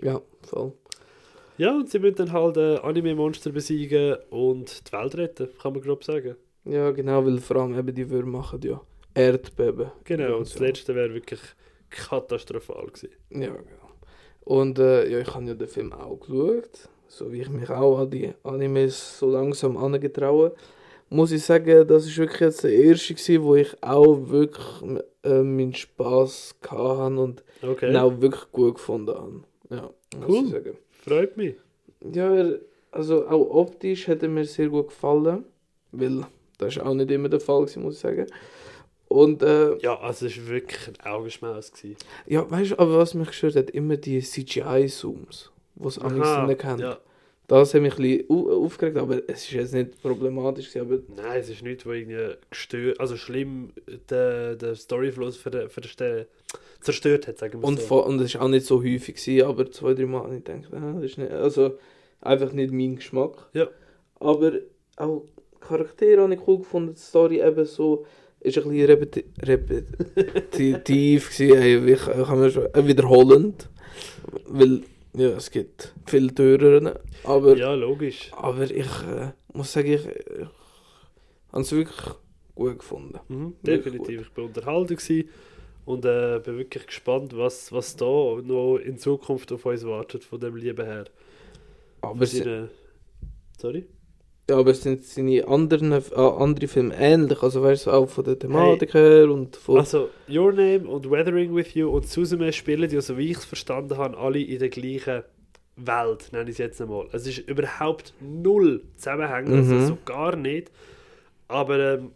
Ja, voll. Ja, und sie müssen dann halt äh, Anime-Monster besiegen und die Welt retten, kann man grob sagen. Ja, genau, weil vor allem eben die Würmer machen ja Erdbeben. Genau, und das so. letzte wäre wirklich katastrophal gewesen. Ja, genau. Und äh, ja, ich habe ja den Film auch geschaut, so wie ich mich auch an die Animes so langsam angetraue. Muss ich sagen, das ist wirklich jetzt der erste gewesen, wo ich auch wirklich äh, meinen Spaß hatte und Okay, ihn auch wirklich gut gefunden habe. Ja, muss Cool. freut mich. Ja, also auch optisch hat er mir sehr gut gefallen, weil das ist auch nicht immer der Fall gewesen, muss ich sagen. Und äh, Ja, also es war wirklich ein Augenschmaus. Gewesen. ja, weißt du, aber was mich gestört hat, immer die CGI-Zooms, die es am Aha, liebsten kennt. ja. Das hat mich ein bisschen au- aufgeregt, aber es ist jetzt nicht problematisch, aber Nein, es ist nichts, was irgendwie gestört, also schlimm den, den Storyfluss ver, verste- zerstört hat, sagen wir und, so. und es war auch nicht so häufig, gewesen, aber zwei, drei Mal habe ich gedacht, ah, das ist nicht, also einfach nicht mein Geschmack. Ja. Aber auch Charaktere habe ich cool gefunden, die Story eben so, ist ein bisschen repeti repetitiv gewesen, man schon, äh, wiederholend, weil, ja, es gibt viele Türen, aber, Ja, logisch. aber ich äh, muss sagen, ich, ich habe es wirklich gut gefunden. Mhm, definitiv. Ich bin unterhalten gewesen und äh, bin wirklich gespannt, was, was da noch in Zukunft auf uns wartet, von dem Lieben her. Aber Seine- Sorry? Aber es sind seine anderen, äh, andere Filme ähnlich, also weißt du, auch von der Thematik her und von... Also, Your Name und Weathering With You und Suzume spielen ja, so wie ich es verstanden habe, alle in der gleichen Welt, nenne ich es jetzt einmal. Es ist überhaupt null Zusammenhang, also Mhm. so gar nicht. Aber ähm,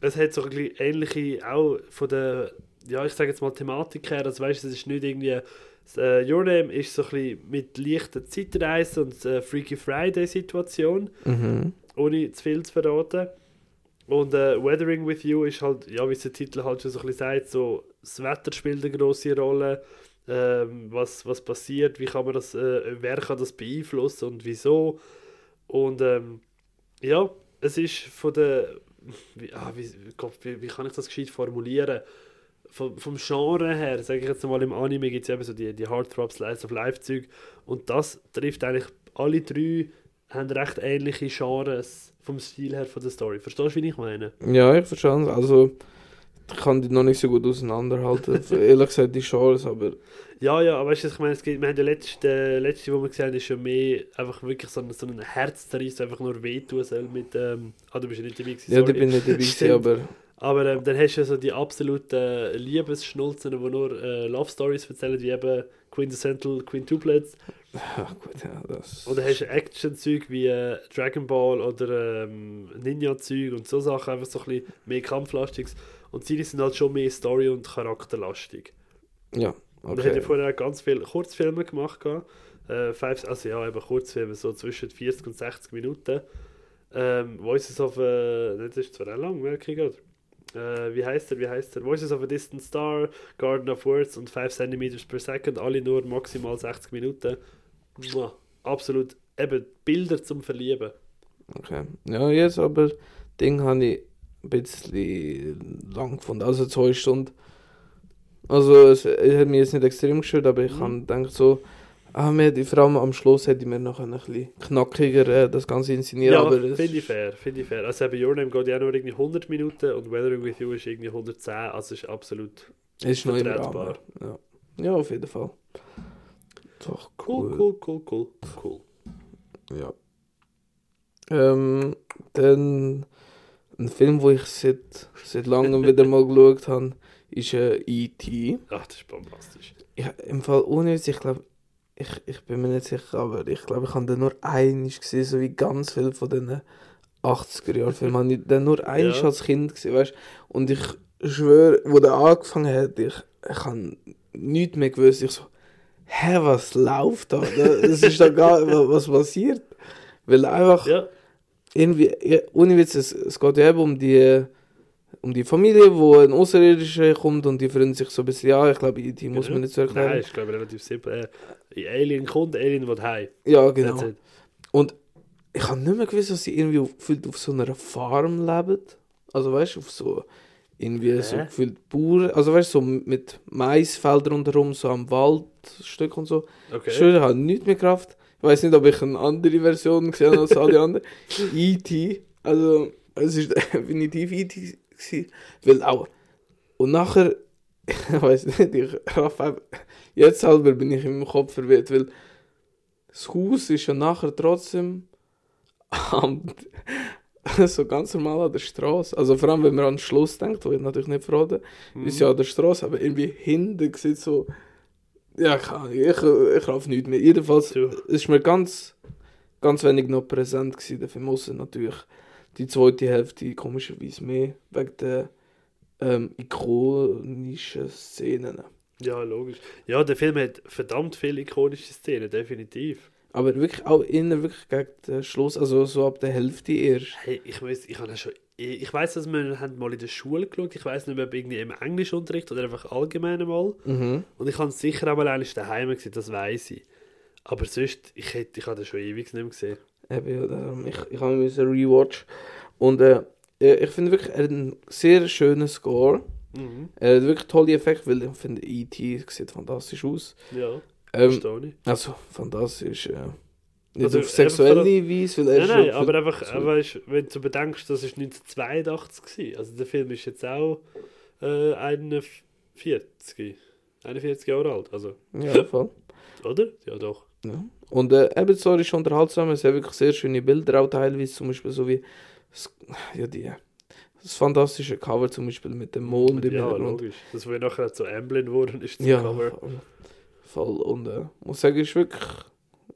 es hat so ein bisschen ähnliche, auch von der, ja, ich sage jetzt mal Thematik her, also weißt du, es ist nicht irgendwie, äh, Your Name ist so ein bisschen mit leichter Zeitreise und äh, Freaky Friday Situation Mhm. ohne zu viel zu verraten. Und äh, Weathering with You ist halt, ja, wie es der Titel halt schon so ein bisschen sagt, so, das Wetter spielt eine grosse Rolle. Ähm, was, was passiert, wie kann man das, äh, wer kann das beeinflussen und wieso. Und ähm, ja, es ist von der, wie, ah, wie, Gott, wie, wie kann ich das gescheit formulieren? Vom, vom Genre her, sage ich jetzt mal, im Anime gibt es eben so die, die Heartthrob Slice of Life Zeug und das trifft eigentlich alle drei haben recht ähnliche Genres vom Stil her von der Story. Verstehst du, wie ich meine? Ja, ich verstehe es. Also, ich kann die noch nicht so gut auseinanderhalten. Ehrlich gesagt, die Genres, aber... Ja, ja, aber weißt du, ich meine, es gibt, wir haben den letzten, der letzte, den wir gesehen haben, ist schon mehr einfach wirklich so ein, so ein Herzzerriss, der einfach nur wehtun soll mit, ähm, ah, du bist ja nicht dabei gewesen, Ja, die sorry. bin nicht dabei, gewesen, aber... Aber ähm, dann hast du ja so die absoluten Liebesschnulzen, die nur äh, Love Stories erzählen, wie eben Quintessential Quintuplets. Ja, gut, ja, das... Oder hast du Action-Zeug wie äh, Dragon Ball oder ähm, Ninja-Zeug und so Sachen, einfach so ein bisschen mehr kampflastiges. Und seine sind halt schon mehr Story- und charakterlastig. Ja, Und er hat ja okay. vorher auch ganz viele Kurzfilme gemacht. Äh, five, also ja, eben Kurzfilme, so zwischen 40 und 60 Minuten. Ähm, Voices of a... Das ist zwar auch lang, merke ich gerade. Äh, wie heißt er, wie heißt er? Voices of a Distant Star, Garden of Words und 5 cm per Second, alle nur maximal 60 Minuten. Mua, absolut, eben Bilder zum Verlieben. okay. Ja, jetzt aber... Ding habe ich ein bisschen lang gefunden. Also zwei Stunden. Also, es, es hat mich jetzt nicht extrem gestört, aber ich Mhm. habe gedacht so... Ah, mir hätte, vor allem am Schluss hätte ich mir noch ein bisschen knackiger äh, das Ganze inszenieren Ja, finde ich fair, finde ich fair. Also eben Your Name geht ja auch nur irgendwie 100 Minuten und Weathering With You ist irgendwie 110, also ist absolut Es ist noch im vertretbar. Rahmen. Ja. ja, auf jeden Fall. Doch, cool, cool. cool, cool, cool, cool. Ja. Ähm, dann ein Film, wo ich seit, seit langem wieder mal geschaut habe, ist äh, E.T. Ach, das ist bombastisch. Ja, im Fall ohne ich glaube, ich, ich bin mir nicht sicher, aber ich glaube, ich habe den nur einig gesehen, so wie ganz viele von diesen 80er-Jahren-Filmen. habe ich den nur einig Ja. als Kind gesehen, weißt Und ich schwöre, wo der angefangen hat, ich, ich habe nichts mehr gewusst. Ich so, hä, was läuft da? Das ist da gar, was passiert? Weil einfach Ja, irgendwie, ohne Witz, es, es geht ja eben um die, um die Familie, wo ein Außerirdischer kommt und die freuen sich so ein bisschen, ja, ich glaube, die muss man nicht so erklären. Nein, ist glaube ich relativ simpel. Äh, Alien kommt, Alien will heim. Ja, genau. Und ich habe nicht mehr gewusst, dass sie irgendwie auf, gefühlt auf so einer Farm leben. Also weißt du, auf so irgendwie so Hä? gefühlt Bauern, also weißt du, so mit Maisfeldern rundherum, so am Waldstück und so. Okay. Ich schwöre, ich habe nichts mehr Kraft. Ich weiß nicht, ob ich eine andere Version gesehen habe als alle anderen. E.T. Also, es ist definitiv E.T. gewesen. Weil auch. Und nachher, ich weiß nicht, ich raff Jetzt selber bin ich in meinem Kopf verwirrt, weil das Haus ist ja nachher trotzdem am, so ganz normal an der Straße. Also vor allem, wenn man an den Schluss denkt, wo ich natürlich nicht verraten, Mhm. ist ja an der Straße, aber irgendwie hinten sieht so. Ja, keine Ahnung, ich, ich raff nicht mehr. Jedenfalls es ist mir ganz, ganz wenig noch präsent gewesen, der Film. Natürlich die zweite Hälfte komischerweise mehr, wegen der ähm, ikonischen Szenen. Ja, logisch. Ja, der Film hat verdammt viele ikonische Szenen, definitiv. Aber wirklich auch innen wirklich gegen den Schluss, also so ab der Hälfte erst. Hey, ich weiß, ich habe schon. Ich weiß, dass wir haben mal in der Schule geschaut. Ich weiß nicht mehr, ob irgendwie im Englischunterricht oder einfach allgemein mal. Mhm. Und ich habe es sicher einmal eigentlich daheim gesehen, das weiß ich. Aber sonst, ich hätte, ich habe das schon ewig nicht mehr gesehen. Eben, ja, ich, ich habe mir rewatch. Und äh, äh, ich finde wirklich, er hat einen sehr schönen Score. Mhm. Er hat wirklich tolle Effekte, weil ich finde, E.T. sieht fantastisch aus. Ja, Ähm, also, fantastisch. Äh, nicht Also, auf sexuelle Weise, weil er Nein, nein, aber einfach, so- aber weißt, wenn du bedenkst, das ist 1982 war. Also der Film ist jetzt auch äh, 41, 41 Jahre alt. Also, Ja, voll. oder? Ja, doch. Ja. Und äh, eben so ist unterhaltsam, es hat wirklich sehr schöne Bilder, auch teilweise zum Beispiel so wie das, ja, die, das fantastische Cover zum Beispiel mit dem Mond im ja, Hintergrund. logisch. Das, wo nachher zu Emblem geworden ist, zum Ja, Cover. voll. voll. Und äh, muss sagen, ist wirklich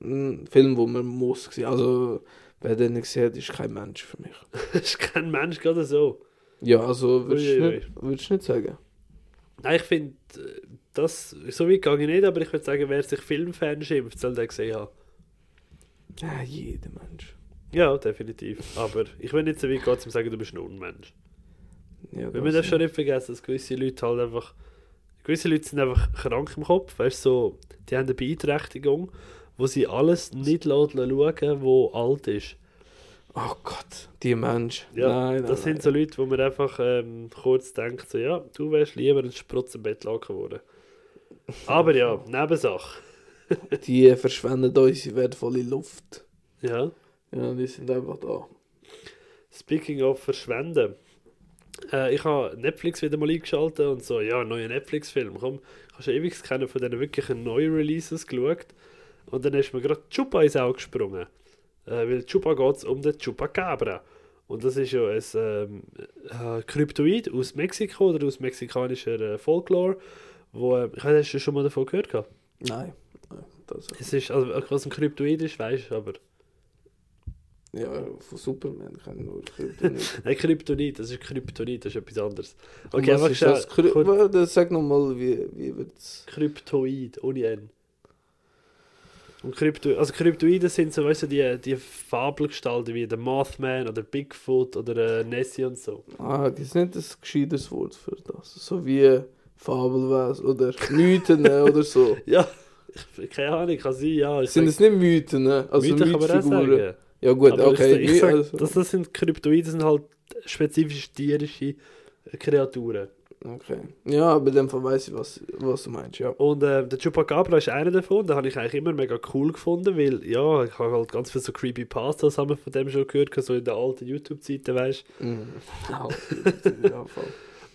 ein Film, wo man muss sehen. Also, wer den nicht gesehen hat, ist kein Mensch für mich. das ist kein Mensch gerade so. Ja, also würdest du Uiuiui. nicht, würdest du nicht sagen? Nein, ich finde, äh, das, so weit gehe ich nicht, aber ich würde sagen, wer sich Filmfan schimpft, soll den gesehen haben. Ja, jeder Mensch. Ja, definitiv. Aber ich will nicht so weit gehen, um zu sagen, du bist ein Unmensch. Ja, Weil man darf schon nicht vergessen, dass gewisse Leute halt einfach. Gewisse Leute sind einfach krank im Kopf, weißt du, so, die haben eine Beeinträchtigung, wo sie alles nicht schauen, wo alt ist. Oh Gott, die Mensch. Ja, nein, nein, das sind nein. so Leute, wo man einfach ähm, kurz denkt, so, ja, du wärst lieber ein Sprutzenbettlaken geworden. Aber ja, Nebensache. Die verschwenden unsere wertvolle Luft. Ja. Ja, die sind einfach da. Speaking of Verschwenden. Äh, ich habe Netflix wieder mal eingeschaltet und so, ja, neuer Netflix-Film. Komm, ich habe schon ewig keinen von diesen wirklichen neuen Releases geschaut. Und dann ist mir gerade Chupa ins Auge gesprungen. Äh, weil Chupa geht es um den Chupacabra. Und das ist ja ein ähm, äh, Kryptoid aus Mexiko oder aus mexikanischer äh, Folklore. Wo, äh, ich weiß, hast du schon mal davon gehört? gehabt? Nein. nein, Das, Es ist, also, was ein Kryptoid ist, weißt du, aber. ja, von Superman kann nur Kryptonit. Nein, Kryptonit, das ist Kryptonit, das ist etwas anderes. Okay, was ist das? Kry Warte, Sag nochmal, wie, wie wird's. Kryptoid, ohne N. Und Krypto also Kryptoiden sind so, weißt du, die, die Fabelgestalten wie der Mothman oder Bigfoot oder äh, Nessie und so. Ah, das ist nicht ein gescheites Wort für das. So wie Fabelwesen oder Mythen oder so. Ja, ich, keine Ahnung, kann sein, ja. Sind es nicht Mythen? Also Mythen Mythfiguren? sagen. Ja gut, Aber okay. ich, ich sag, also- das, das sind Kryptoiden, sind halt spezifisch tierische Kreaturen. Okay. Ja, aber Fall weiss ich, was, was du meinst, ja. Und äh, der Chupacabra ist einer davon, den habe ich eigentlich immer mega cool gefunden, weil, ja, ich habe halt ganz viele so Creepypastas haben wir von dem schon gehört, so in der alten YouTube-Zeiten, weißt Mhm. ja, voll.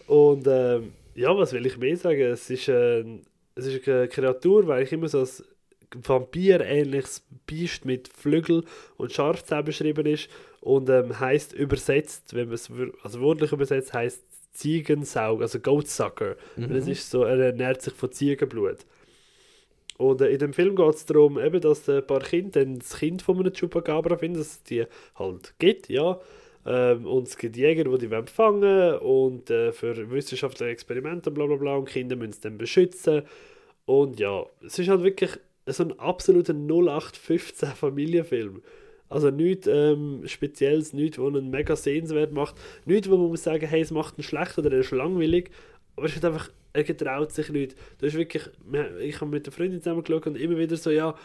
Und ähm, ja, was will ich mehr sagen? Es ist, ein, es ist eine Kreatur, weil ich immer so als Vampir-ähnliches Biest mit Flügel und Scharfzähnen beschrieben ist und ähm, heißt übersetzt, wenn man es also wörtlich übersetzt, heißt Ziegensaug, also Goatsucker. Mhm. Es ist so, er ernährt sich von Ziegenblut. Und äh, in dem Film geht es darum, eben, dass ein paar Kinder dann das Kind von einem Chupacabra finden, dass es die halt gibt, ja. Ähm, und es gibt Jäger, die die wollen fangen und äh, für wissenschaftliche Experimente bla bla bla und Kinder müssen es dann beschützen. Und ja, es ist halt wirklich so ein absoluter 0815 Familienfilm. Also nichts ähm, Spezielles, nichts, was einen mega sehenswert macht. Nichts, wo man muss sagen, hey, es macht ihn schlecht oder er ist langweilig. Aber es ist halt einfach, er getraut sich nicht. Das ist wirklich, ich habe mit der Freundin zusammen geschaut und immer wieder so, ja,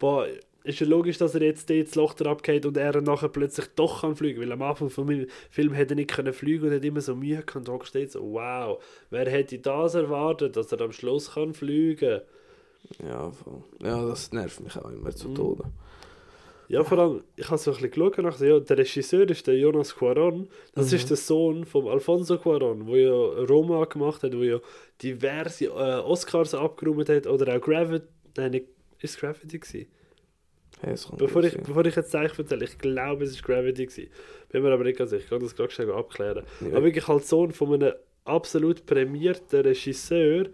boah, ist ja logisch, dass er jetzt das Loch abgeht und er nachher plötzlich doch kann fliegen, weil am Anfang vom Film hätte er nicht können fliegen und hat immer so Mühe gehabt und steht so, wow, wer hätte das erwartet, dass er am Schluss kann fliegen? Ja, voll. ja, das nervt mich auch immer zu Mhm. Tode. Ja, vor allem, ich habe so ein bisschen geschaut, dachte, ja, der Regisseur ist der Jonas Cuaron. Das Mhm. ist der Sohn von Alfonso Cuaron, der ja Roma gemacht hat, der ja diverse äh, Oscars abgeräumt hat oder auch Gravity. Nein, nicht, ist Gravity gewesen? Hey, Bevor ich, bevor ich jetzt Zeichen erzähle, ich glaube, es ist Gravity gewesen. Bin mir aber nicht ganz sicher, ich kann das gerade schnell abklären. Ja. Aber wirklich halt Sohn von einem absolut prämierten Regisseur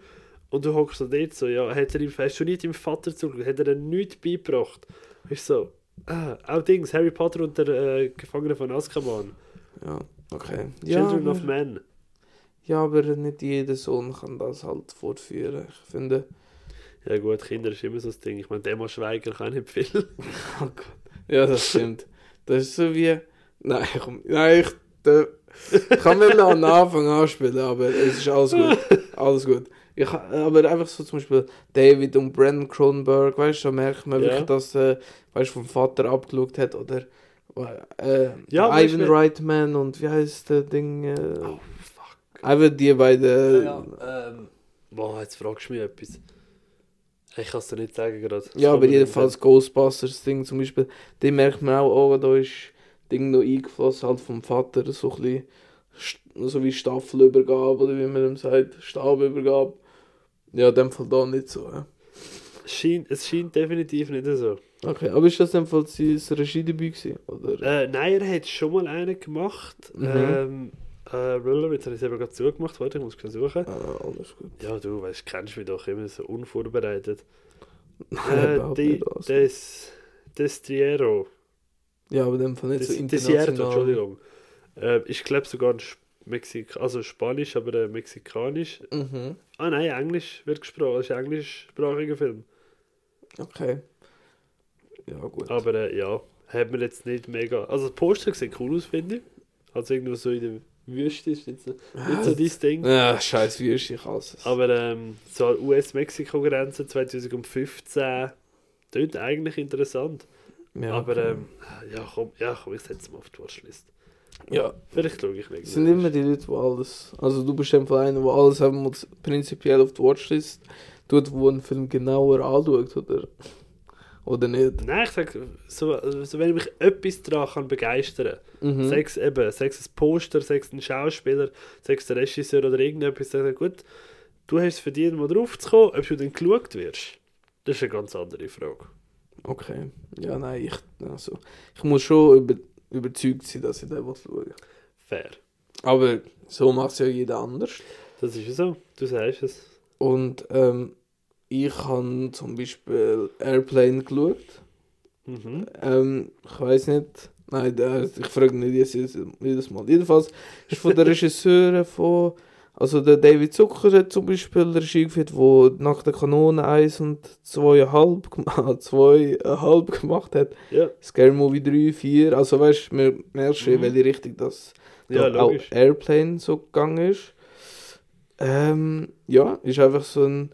und du hockst so dort so, ja, hat er ihm, hast du nicht deinem Vater zugeschaut, hat er ihm nichts beigebracht? Ist so, ah, auch Dings, Harry Potter und der äh, Gefangene von Azkaban, Ja, okay. Ja Children of aber, Men. ja, aber nicht jeder Sohn kann das halt fortführen. Ich finde, Ja gut, Kinder ist immer so das Ding, ich meine, Demo Schweiger kann nicht viel. oh Gott. Ja, das stimmt. Das ist so wie. Nein, komm, nein, ich. Da, ich kann mir den Anfang anspielen, aber es ist alles gut. Alles gut. Ich, aber einfach so zum Beispiel David und Brandon Cronenberg, weißt du, da merkt man Ja. wirklich, dass er weißt, vom Vater abgeschaut hat. Oder äh, Ja, Ivan Reitman und wie heißt der Ding? Äh, Oh, fuck. Einfach die beiden. Ja, ähm, boah, jetzt fragst du mich etwas. Ich kann es dir nicht sagen gerade. Ja, aber jedenfalls Ghostbusters Ding zum Beispiel, die merkt man auch, oh, da ist Ding noch eingeflossen halt vom Vater, so ein bisschen, so wie Staffelübergabe oder wie man dem sagt, Stabübergabe. Ja, in dem Fall da nicht so. Ja. Es scheint, es scheint definitiv nicht so. Okay, aber ist das in dem Fall sein Regiedebüt gewesen, oder? Äh, nein, er hat schon mal einen gemacht. Mhm. Ähm, äh, jetzt habe ich es eben gerade zugemacht. Warte, ich muss schnell suchen. Ah, alles gut. Ja, du weißt, kennst mich doch immer so unvorbereitet. Nein, Äh, die, nicht. Also. des, Destriero. Ja, aber in dem Fall nicht so Des, Desierto, international. Entschuldigung. Äh, ich glaube sogar ein Mexik also Spanisch, aber äh, Mexikanisch. Mhm. Ah nein, Englisch wird gesprochen. Das ist ein englischsprachiger Film. Okay. Ja, gut. Aber äh, ja, hat mir jetzt nicht mega. Also das Poster sieht cool aus, finde ich. Also irgendwo so in der Wüste ist jetzt nicht so dein Ding. Ja, scheiß ist ich alles. Aber ähm, so US-Mexiko-Grenze 2015 klingt eigentlich interessant. ja, Aber ähm, ja, komm, ja, komm, ich setze mal auf die Watchlist. ja, Vielleicht schaue ich nicht. Es sind immer die Leute, die alles. Also, du bist einfach einer, der alles haben muss, prinzipiell auf die Watchlist tut, wo einen Film genauer anschaut, oder? Oder nicht? Nein, ich sage, so, also wenn ich mich etwas daran kann begeistern kann, Mhm. sechs eben, sechs ein Poster, sechs ein Schauspieler, sechs der Regisseur oder irgendetwas, dann sage ich, gut, du hast es verdient, mal drauf zu kommen, ob du dann geschaut wirst, das ist eine ganz andere Frage. Okay. Ja, nein, ich, also, ich muss schon über, überzeugt sein, dass ich den schauen will. Fair. Aber so macht es ja jeder anders. Das ist ja so, du sagst es. Und ähm, ich habe zum Beispiel Airplane geschaut. Mhm. Ähm, ich weiß nicht. Nein, der, ich frage nicht jedes, jedes Mal. Jedenfalls ist von der Regisseurin von. Also der David Zucker hat zum Beispiel Regie geführt, wo nach der Kanone 1 und 2,5 gemacht, 2,5 gemacht hat. Ja, Scary Movie 3, 4. Also weißt du, wir merken schon, in Mhm. welche Richtung das ja auch. Airplane so gegangen ist. Ähm, ja, ist einfach so ein,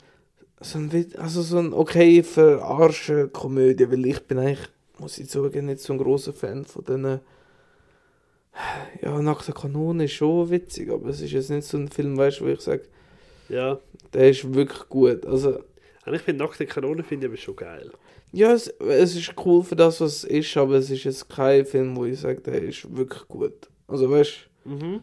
so ein, also so ein okay verarsche Komödie, weil ich bin eigentlich, muss ich sagen, nicht so ein großer Fan von diesen, ja, nach der Kanone ist schon witzig, aber es ist jetzt nicht so ein Film, weißt du, wo ich sage, Ja, der ist wirklich gut. Also, und ich finde, Nacht der Kanone finde ich aber schon geil. ja, es, es ist cool für das, was es ist, aber es ist jetzt kein Film, wo ich sage, der ist wirklich gut. Also, weißt du, Mhm.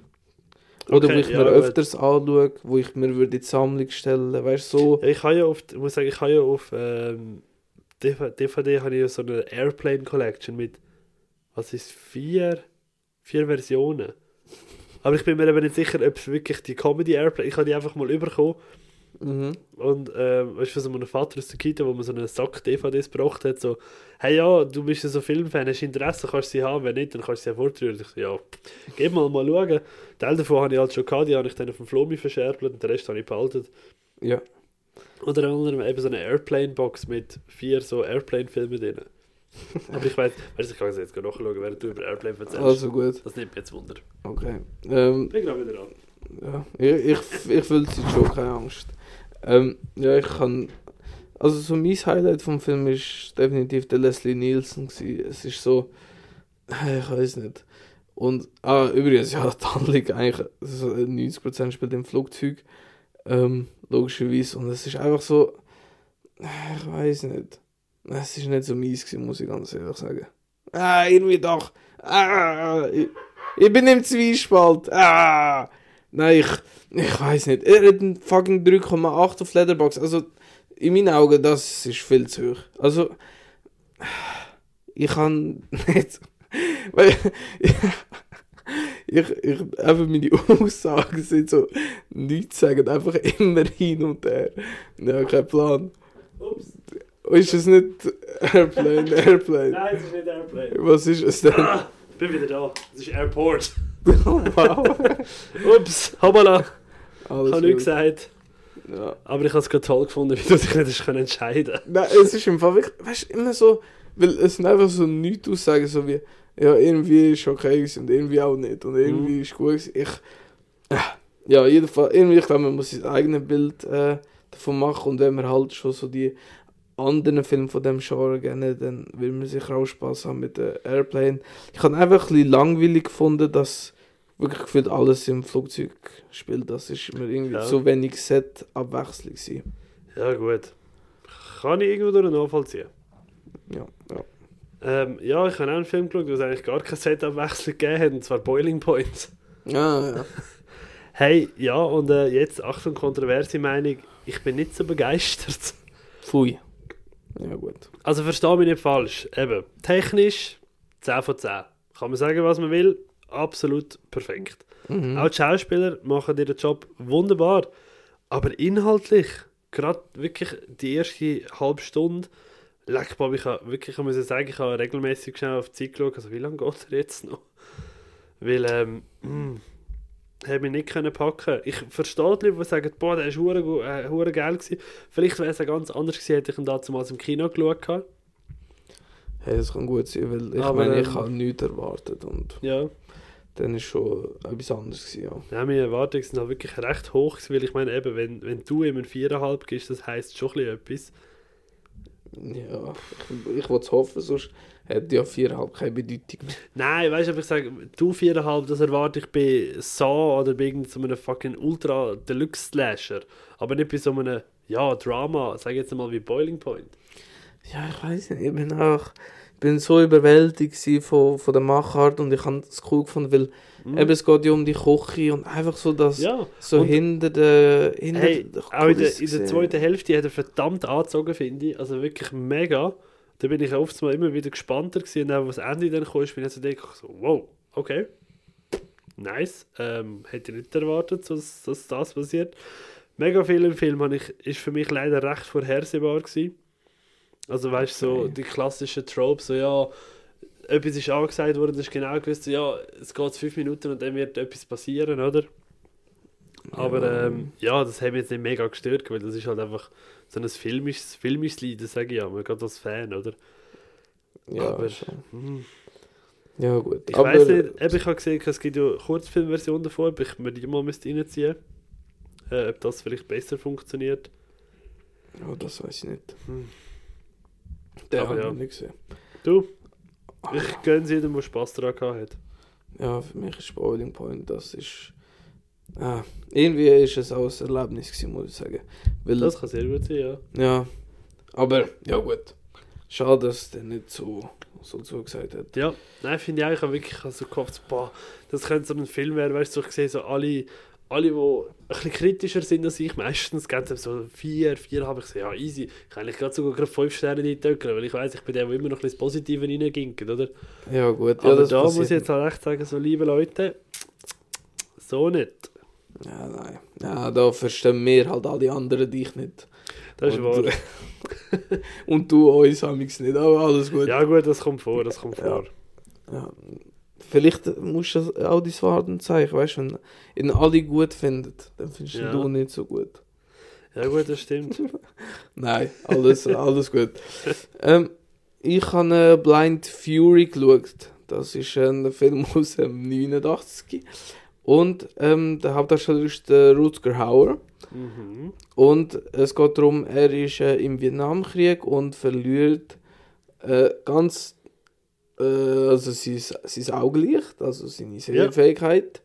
Oder Okay, wo ich ja, mir öfters anschaue, wo ich mir würde in die Sammlung stellen, weißt du, so. Ich habe ja auf, ich muss sagen, ich habe ja auf ähm, DVD, habe ich ja so eine Airplane Collection mit, was ist, vier, vier Versionen. Aber ich bin mir eben nicht sicher, ob es wirklich die Comedy Airplane, ich habe die einfach mal überkommen Mhm. Und ähm, weißt du, von so einem Vater aus der Kita, wo man so einen Sack DVDs gebracht hat, so, hey ja, du bist ja so Filmfan, hast du Interesse, kannst du sie haben, wenn nicht, dann kannst du sie ja vortrühren. Ich so, ja, geh mal mal schauen. Teil davon habe ich halt schon gehabt, die habe ich dann auf dem Flomi verscherbelt und den Rest habe ich behalten. Ja. Unter anderem eben so eine Airplane-Box mit vier so Airplane-Filmen drin. Aber ich weiß, weißt, ich kann es jetzt nachschauen, während du über Airplane erzählst. Also gut. Das nimmt mich jetzt Wunder. Okay. Ähm, Bin gerade wieder an. ja, ich, ich, ich fühle jetzt schon keine Angst. Ähm, ja, ich kann. Also, so mein Highlight vom Film ist definitiv der Leslie Nielsen. Gewesen. Es ist so. Ich weiß nicht. Und, ah, übrigens, ja, die Handlung eigentlich, so 90% spielt im Flugzeug. Ähm, logischerweise. Und es ist einfach so. Ich weiß nicht. Es ist nicht so mies gewesen, muss ich ganz ehrlich sagen. Ah, irgendwie doch. Ah, ich, ich bin im Zwiespalt. Ah. Nein, ich, ich weiß nicht. Er hat einen fucking 3,8 auf Letterbox. Also, in meinen Augen, das ist viel zu hoch. Also, ich kann nicht. Weil, ich, ich, einfach meine Aussagen sind so nichts sagen, einfach immer hin und her. Ja, kein Plan. Ups. Ist es nicht Airplane, Airplane? Nein, es ist nicht Airplane. Was ist es denn? Ah, bin wieder da. Es ist Airport. wow. Ups, hoppala. Ich Alles habe nichts gesagt. Ja. Aber ich habe es gerade toll gefunden, wie du dich nicht entscheiden Nein, es ist im Fall wirklich, weißt du, immer so, weil es sind einfach so nichts Aussagen, so wie, ja, irgendwie ist okay gewesen und irgendwie auch nicht und irgendwie Mhm. ist gut gewesen. Ich, äh, ja, jedenfalls, irgendwie, ich glaube, man muss sein eigenes Bild äh, davon machen und wenn man halt schon so die anderen Filme von dem Genre gerne, dann will man sicher auch Spaß haben mit der Airplane. Ich habe einfach ein bisschen langweilig gefunden, dass wirklich gefühlt alles im Flugzeug spielt. Das ist mir irgendwie Ja. zu wenig Set Abwechslung gewesen. Ja, gut. Kann ich irgendwo durch nachvollziehen. Ja, ja. Ähm, ja, ich habe auch einen Film geschaut, wo es eigentlich gar keine Setabwechslung gegeben hat, und zwar Boiling Point. Ja, ja. Hey, ja, und äh, jetzt, Achtung, kontroverse Meinung, ich bin nicht so begeistert. Pfui. Ja, gut. Also verstehe mich nicht falsch. Eben, technisch 10 von 10. Kann man sagen, was man will, absolut perfekt. Mhm. Auch die Schauspieler machen ihren Job wunderbar. Aber inhaltlich, gerade wirklich die erste halbe Stunde, leck, Bob, ich habe wirklich, ich muss sagen, ich habe regelmäßig schnell auf die Zeit geschaut, also wie lange geht er jetzt noch? Weil, ähm, mh, habe mich nicht können packen. Ich verstehe die Leute, die sagen, boah, der war hure äh, hure geil gewesen. Vielleicht wäre es ja ganz anders gewesen, hätte ich ihn damals im Kino geschaut. gehabt. Hey, das kann gut sein, weil ich Aber, meine, ich ähm, habe nichts erwartet und Ja. dann ist schon etwas anderes gewesen, ja. Ja, meine Erwartungen sind halt wirklich recht hoch, weil ich meine, eben, wenn, wenn du ihm ein 4,5 gibst, das heisst schon ein bisschen etwas. Ja, ich, ich wollte es hoffen, sonst hätte ja viereinhalb keine Bedeutung mehr. Nein, weißt du, ich sage, du 4,5, das erwarte ich bei Saw oder bei irgendeinem fucking Ultra Deluxe Slasher. Aber nicht bei so einem, ja, Drama, sag jetzt mal wie Boiling Point. Ja, ich weiß nicht, ich bin auch, ich bin so überwältigt von, von der Machart und ich habe es cool gefunden, weil Mhm. eben, es geht ja um die Küche und einfach so das, Ja, so und- hinter der, hinter hey, der auch in der, in der zweiten Hälfte hat er verdammt angezogen, finde ich. Also wirklich mega. Da bin ich oft mal immer wieder gespannter gewesen. Und auch, was Ende dann kam, bin ich so denke, so, wow, okay. Nice. Ähm, hätte ich nicht erwartet, dass, dass das passiert. Mega viel im Film habe ich, ist für mich leider recht vorhersehbar gewesen. Also weißt du, so Okay. die klassischen Tropes, so ja, etwas ist angesagt worden, das ist genau gewusst, ja, es geht fünf Minuten und dann wird etwas passieren, oder? Aber Ja. ähm, ja, das hat mich jetzt nicht mega gestört, weil das ist halt einfach so ein filmisches, filmisches Lied, das sage ich ja, man gerade als Fan, oder? Ja, aber- schon. Hm. ja gut. Ich aber, weiß nicht, eben, ich habe gesehen, es gibt ja Kurzfilmversion davon, ob ich mir die mal müsste reinziehen müsste. Äh, ob das vielleicht besser funktioniert. Ja, das weiß ich nicht. Hm. Der Aber habe ja. ich nicht gesehen. Du, ich gönne es jedem, der Spaß daran gehabt hat. Ja, für mich ist Boiling Point, das ist. Ah, irgendwie ist es auch ein Erlebnis gewesen, muss ich sagen. Weil, Das kann sehr gut sein, ja. ja, aber ja gut. Schade, dass der nicht so, so zugesagt hat. Ja, nein, finde ich auch, ich habe wirklich so gehofft, boah, das könnte so ein Film werden, weißt du, ich sehe so alle, alle, die ein bisschen kritischer sind als ich, meistens geben sie so vier, vier habe ich so, ja, easy, ich kann eigentlich gerade sogar gerade fünf Sterne eintöckeln, weil ich weiß ich bin der, der immer noch ein bisschen das Positive reinginkt, oder? Ja gut, ja, Aber da muss ich jetzt halt echt sagen, so liebe Leute, so nicht. Ja, nein. Ja, da verstehen wir halt alle anderen dich nicht. Das ist und, wahr. und du uns amigs nicht, aber alles gut. Ja gut, das kommt vor, das kommt Ja. vor. Ja. Vielleicht musst du das auch dein Verhalten zeigen, weißt du, wenn ihn alle gut finden, dann findest Ja. du nicht so gut. Ja gut, das stimmt. Nein, alles, alles gut. Ähm, ich habe äh, Blind Fury geschaut. Das ist ein Film aus dem 89. Und ähm, der Hauptdarsteller ist der Rutger Hauer. Mhm. Und es geht darum, er ist äh, im Vietnamkrieg und verliert äh, ganz äh, also sein, sein Augenlicht, also seine Sehfähigkeit.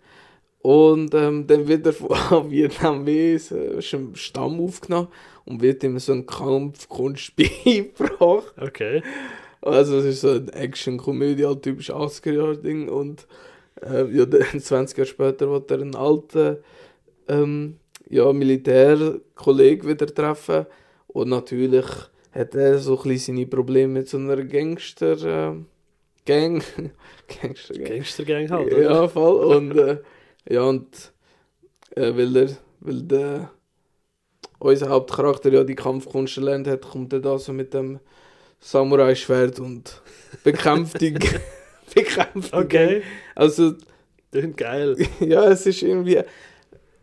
Und ähm, dann wird er von vietnamesischen Stamm aufgenommen und wird ihm so ein Kampfkunst beigebracht. Okay. Also es ist so eine Action-Komödie, halt typisch 80er-Jahr-Ding. Und äh, ja, dann 20 Jahre später wird er einen alten ähm, ja, Militärkollegen wieder treffen. Und natürlich hat er so ein bisschen seine Probleme mit so einer Gangster... Äh, Gang... Gangster Gang. Gangstergang halt, oder? Ja, voll. Und, äh, ja, und äh, weil, er, weil der, unser Hauptcharakter ja die Kampfkunst erlernt hat, kommt er da so mit dem Samurai-Schwert und bekämpft die, bekämpft Okay. Gang. Also, Klingt geil. ja, es ist irgendwie.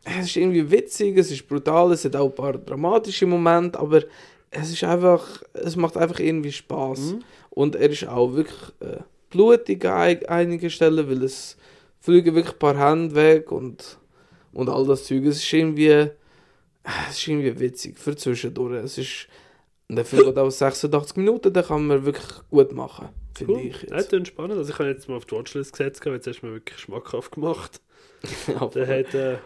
Es ist irgendwie witzig, es ist brutal, es hat auch ein paar dramatische Momente, aber es ist einfach. Es macht einfach irgendwie Spaß. Mhm. Und er ist auch wirklich äh, blutig an ein- einigen Stellen, weil es fliegen wirklich ein paar Hände weg und, und all das Zeug. Es ist irgendwie. äh, Es ist irgendwie witzig für zwischendurch. Es ist. Und der Film geht auch 86 Minuten, den kann man wirklich gut machen, finde Cool. ich. Ja, Jetzt. klingt spannend. Also ich habe jetzt mal auf die Watchlist gesetzt, jetzt hast du mir wirklich schmackhaft gemacht. Ja, Der hat, äh,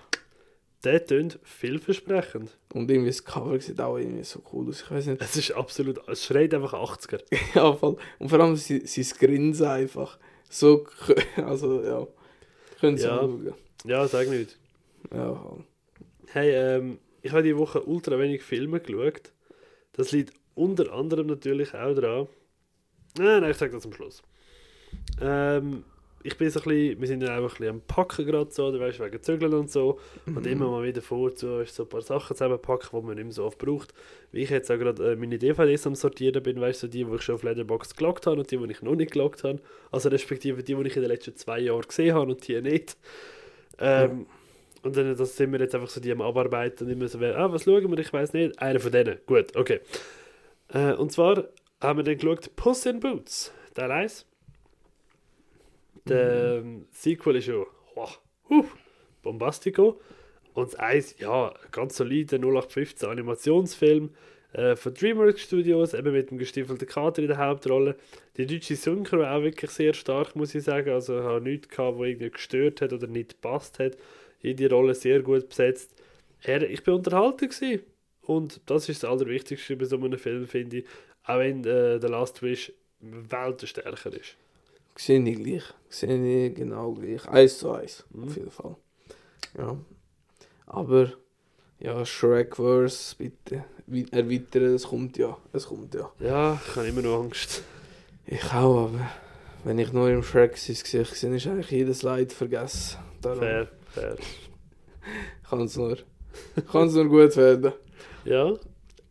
der tönt vielversprechend. Und irgendwie das Cover sieht auch irgendwie so cool aus. Ich weiß nicht. Es ist absolut, es schreit einfach 80er. Ja, voll. Und vor allem sein, sein Grinsen einfach. So, also ja. Können Sie Ja. anschauen. Ja, sag nicht. Ja, voll. Hey, ähm, ich habe diese Woche ultra wenig Filme geschaut. Das liegt unter anderem natürlich auch daran. Nein, nein, ich sage das am Schluss. Ähm, ich bin so ein bisschen, wir sind ja einfach ein bisschen am Packen gerade so, du weißt, wegen Zügeln und so. Und immer mal wieder vorzu ist so ein paar Sachen zusammenpacken, die man nicht mehr so oft braucht. Wie ich jetzt auch gerade äh, meine DVDs am Sortieren bin, weißt du, so die, die ich schon auf Letterboxd gelockt habe und die, die ich noch nicht gelockt habe. Also respektive die, die ich in den letzten zwei Jahren gesehen habe und die nicht. Ähm, Und dann das sind wir jetzt einfach so die am Abarbeiten und immer so, ah, was schauen wir, ich weiß nicht. Einer von denen, gut, okay. Äh, und zwar haben wir dann geschaut, Puss in Boots, Teil 1. Der ähm, Sequel ist ja wow, huh, bombastico. Und das 1, ja, ganz solider 0815 Animationsfilm äh, von DreamWorks Studios, eben mit dem gestiefelten Kater in der Hauptrolle. Die deutsche Synchro auch wirklich sehr stark, muss ich sagen. Also ich habe nichts gehabt, wo irgendwie gestört hat oder nicht gepasst hat. Jede Rolle sehr gut besetzt. Er, ich bin unterhalten gewesen. Und das ist das Allerwichtigste bei so einem Film, finde ich. Auch wenn äh, The Last Wish weltenstärker ist. Sehe ich gleich. Sehe ich genau gleich. Eins zu eins, Mhm. auf jeden Fall. Ja. Aber, ja, Shrekverse, bitte. Erweitern, es kommt ja. Es kommt ja. Ja, ich habe immer noch Angst. Ich auch, aber wenn ich nur im Shrek sein Gesicht sehe, ist eigentlich jedes Leid vergessen. Darum Fair, fair. kann es nur, kann's nur gut werden. Ja,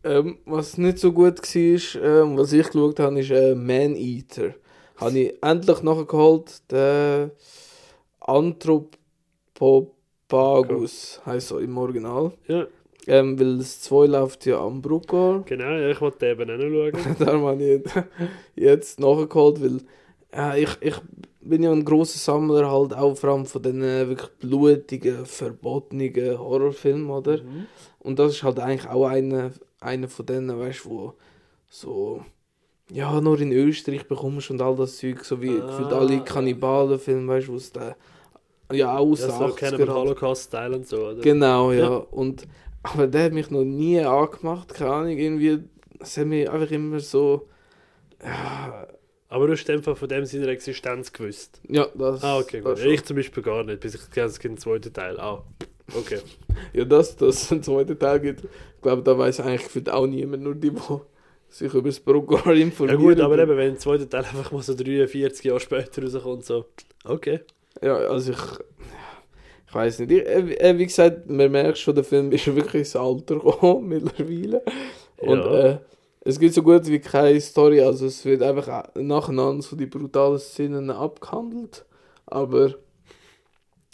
Ähm, was nicht so gut war, ähm, was ich geschaut habe, ist äh, Man Eater. Habe ich endlich nachgeholt. Der Anthropopagus heisst so im Original. ja, Ähm, weil das 2 läuft ja am Bruckor. genau. Ja, ich wollte eben auch noch schauen. Darum habe ich jetzt nachgeholt, weil äh, ich, ich bin ja ein grosser Sammler halt auch vor allem von den äh, wirklich blutigen, verbotenen Horrorfilmen, oder? Mhm. Und das ist halt eigentlich auch einer, einer von denen, weißt du, wo so ja, nur in Österreich bekommst und all das Zeug, so wie Ah. gefühlt alle Kannibalenfilme, weißt du, wo es da ja auch aus Ja, den so 80ern Cannibal halt. Holocaust-Style und so, oder? Genau, ja. Ja. Und, aber der hat mich noch nie angemacht, keine Ahnung, irgendwie, es hat mich einfach immer so, ja, Aber du hast einfach von dem seiner Existenz gewusst. ja das. Ah, okay, gut. das schon. ich zum Beispiel gar nicht, bis ich gibt einen zweiten Teil. Ah, okay. Ja, dass das einen zweiten Teil gibt, ich glaube, da weiß eigentlich auch niemand, nur die, die sich über das Programm Ja informieren. gut, aber eben, wenn ein zweiter Teil einfach mal so 43 Jahre später rauskommt, so, okay. Ja, also ich, ich weiß nicht. Ich, äh, äh, wie gesagt, man merkt schon, der Film ist wirklich ins Alter gekommen mittlerweile. Und Ja. äh, es gibt so gut wie keine Story, also es wird einfach nacheinander so die brutalen Szenen abgehandelt. Aber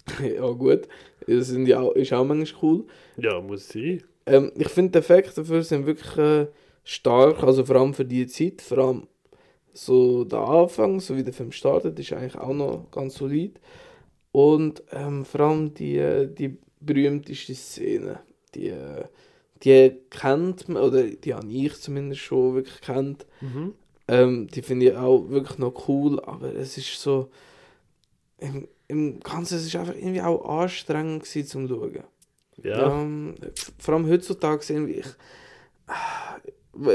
ja gut, das sind ja auch, ist auch manchmal cool. Ja, muss sein. Ähm, ich finde, die Effekte dafür sind wirklich äh, stark, also vor allem für die Zeit, vor allem so der Anfang, so wie der Film startet, ist eigentlich auch noch ganz solid. Und ähm, vor allem die, äh, die berühmteste Szene, die, äh, die kennt man, oder die habe ich zumindest schon wirklich kennt. Mhm. Ähm, die finde ich auch wirklich noch cool, aber es ist so, im, im Ganzen, es ist einfach irgendwie auch anstrengend gewesen zum Schauen. Ja. Ähm, vor allem heutzutage sehen ich.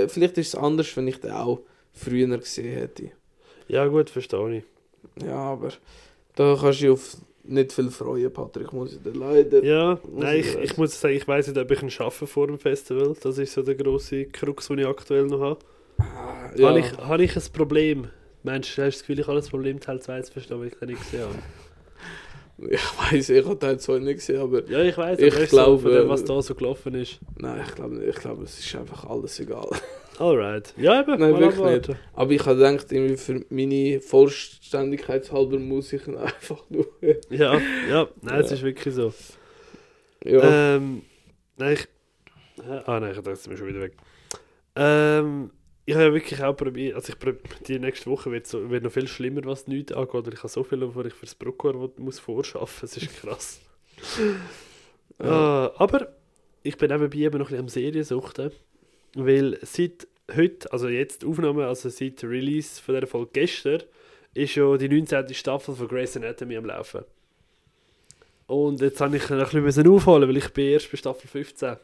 Vielleicht ist es anders, wenn ich den auch früher gesehen hätte. ja, gut, verstehe ich. Ja, aber da kannst du dich auf nicht viel freuen, Patrick, muss ich dir leider. Ja, nein, ich ich, muss sagen, ich weiß nicht, ob ich ihn schaffe vor dem Festival. Das ist so der grosse Krux, den ich aktuell noch habe. Ah, ja. Habe ich, habe ich ein Problem? Mensch, hast du das Gefühl, ich habe das Problem, Teil 2 zu verstehen, weil ich den nicht gesehen habe? Ich weiß, ich habe Teil 2 nicht gesehen, aber Ja, ich weiß, Ich glaube, so, dem, was da so gelaufen ist. nein, ich glaube nicht. Ich glaube, es ist einfach alles egal. Alright. Ja, eben. Nein, wirklich abwarten. Aber ich habe gedacht, irgendwie für meine Vollständigkeit halber muss ich ihn einfach nur. Ja, ja, nein, es Ja. ist wirklich so. ja. Ähm, nein, ich. Hä? Ah, nein, ich dachte, es ist schon wieder weg. Ähm, ich habe ja wirklich auch probiert, also ich prob- die nächste Woche wird, so, wird noch viel schlimmer, was nichts angeht, weil ich habe so viel, wo ich fürs Bruckor muss vorschaffen, es ist krass. Ah, aber ich bin nebenbei eben noch ein bisschen am Serien suchten, weil seit heute, also jetzt Aufnahme, also seit Release von dieser Folge gestern, ist ja die 19. Staffel von Grey's Anatomy am Laufen. Und jetzt habe ich ein bisschen aufholen, weil ich bin erst bei Staffel 15.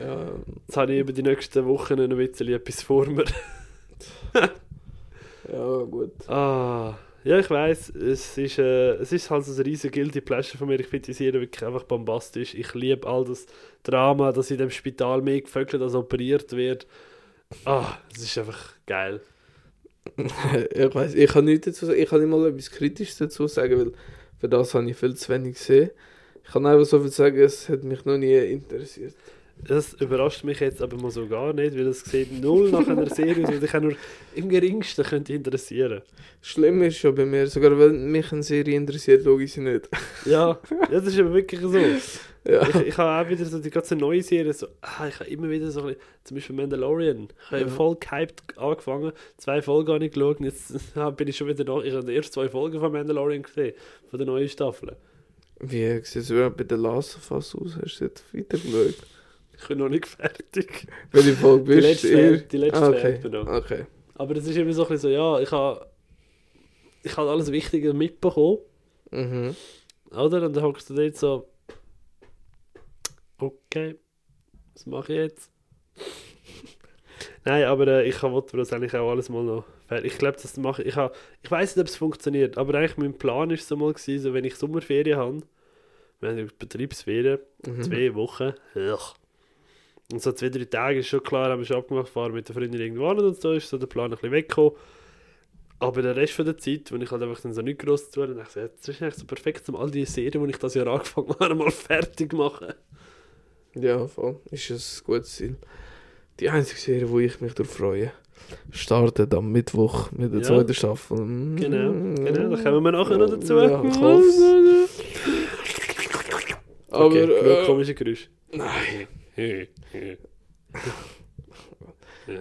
ja. Jetzt habe ich über die nächsten Wochen noch ein bisschen etwas vor mir. Ja, gut. Ah, ja, ich weiß, es ist, äh, es ist halt so ein riesiger Guilty Pleasure von mir. Ich finde die Serie wirklich einfach bombastisch. Ich liebe all das Drama, dass in dem Spital mehr gevögelt als operiert wird. Ah, es ist einfach geil. ich weiß, ich kann nichts dazu sagen. Ich kann nicht mal etwas Kritisches dazu sagen, weil für das habe ich viel zu wenig gesehen. Ich kann einfach so viel sagen, es hat mich noch nie interessiert. Das überrascht mich jetzt aber mal so gar nicht, weil es sieht null nach einer Serie aus, die ich auch nur im geringsten könnte interessieren. Schlimm ist schon bei mir, sogar wenn mich eine Serie interessiert, schaue ich sie nicht. Ja, das ist aber wirklich so. Ja. Ich, ich habe auch wieder so die ganze neue Serie, so, ah, ich habe immer wieder so ein bisschen, zum Beispiel Mandalorian. Ich habe Ja. voll gehypt angefangen, zwei Folgen habe ich geschaut jetzt bin ich schon wieder nach. Ich habe die ersten zwei Folgen von Mandalorian gesehen, von der neuen Staffel. Wie sieht es überhaupt bei der Last of Us aus? Hast du jetzt weitergeschaut? Ich bin noch nicht fertig. Welche Folge Die bist letzte du? fehlt- die letzte ah, okay. noch. Okay. Aber es ist immer so ein bisschen so, ja, ich habe ich habe alles Wichtige mitbekommen, Mhm. oder? Und dann hockst du dort so, okay, was mache ich jetzt? Nein, aber äh, ich wollte das eigentlich auch alles mal noch fertig. Ich glaube, das mache ich. Ich, habe- ich weiß nicht, ob es funktioniert, aber eigentlich mein Plan ist so mal gewesen, so, wenn ich Sommerferien habe, wir haben ja Betriebsferien, Mhm. zwei Wochen, ugh. und so zwei, drei Tage ist schon klar, haben wir schon abgemacht, fahren mit der Freundin irgendwo hin und so ist so der Plan ein bisschen weggekommen. Aber der Rest von der Zeit, wenn ich halt einfach dann so nicht gross zu tun, dachte ich, das ist eigentlich so perfekt, um all die Serien, die ich das Jahr angefangen habe, mal fertig zu machen. Ja, voll. Ist ein gutes Ziel. Die einzige Serie, wo ich mich darauf freue, startet am Mittwoch mit der Ja. zweiten Staffel. Mm. Genau, genau, da kommen wir nachher noch dazu. Ja, ich hoffe Aber, okay, äh, komische Geräusche. nein.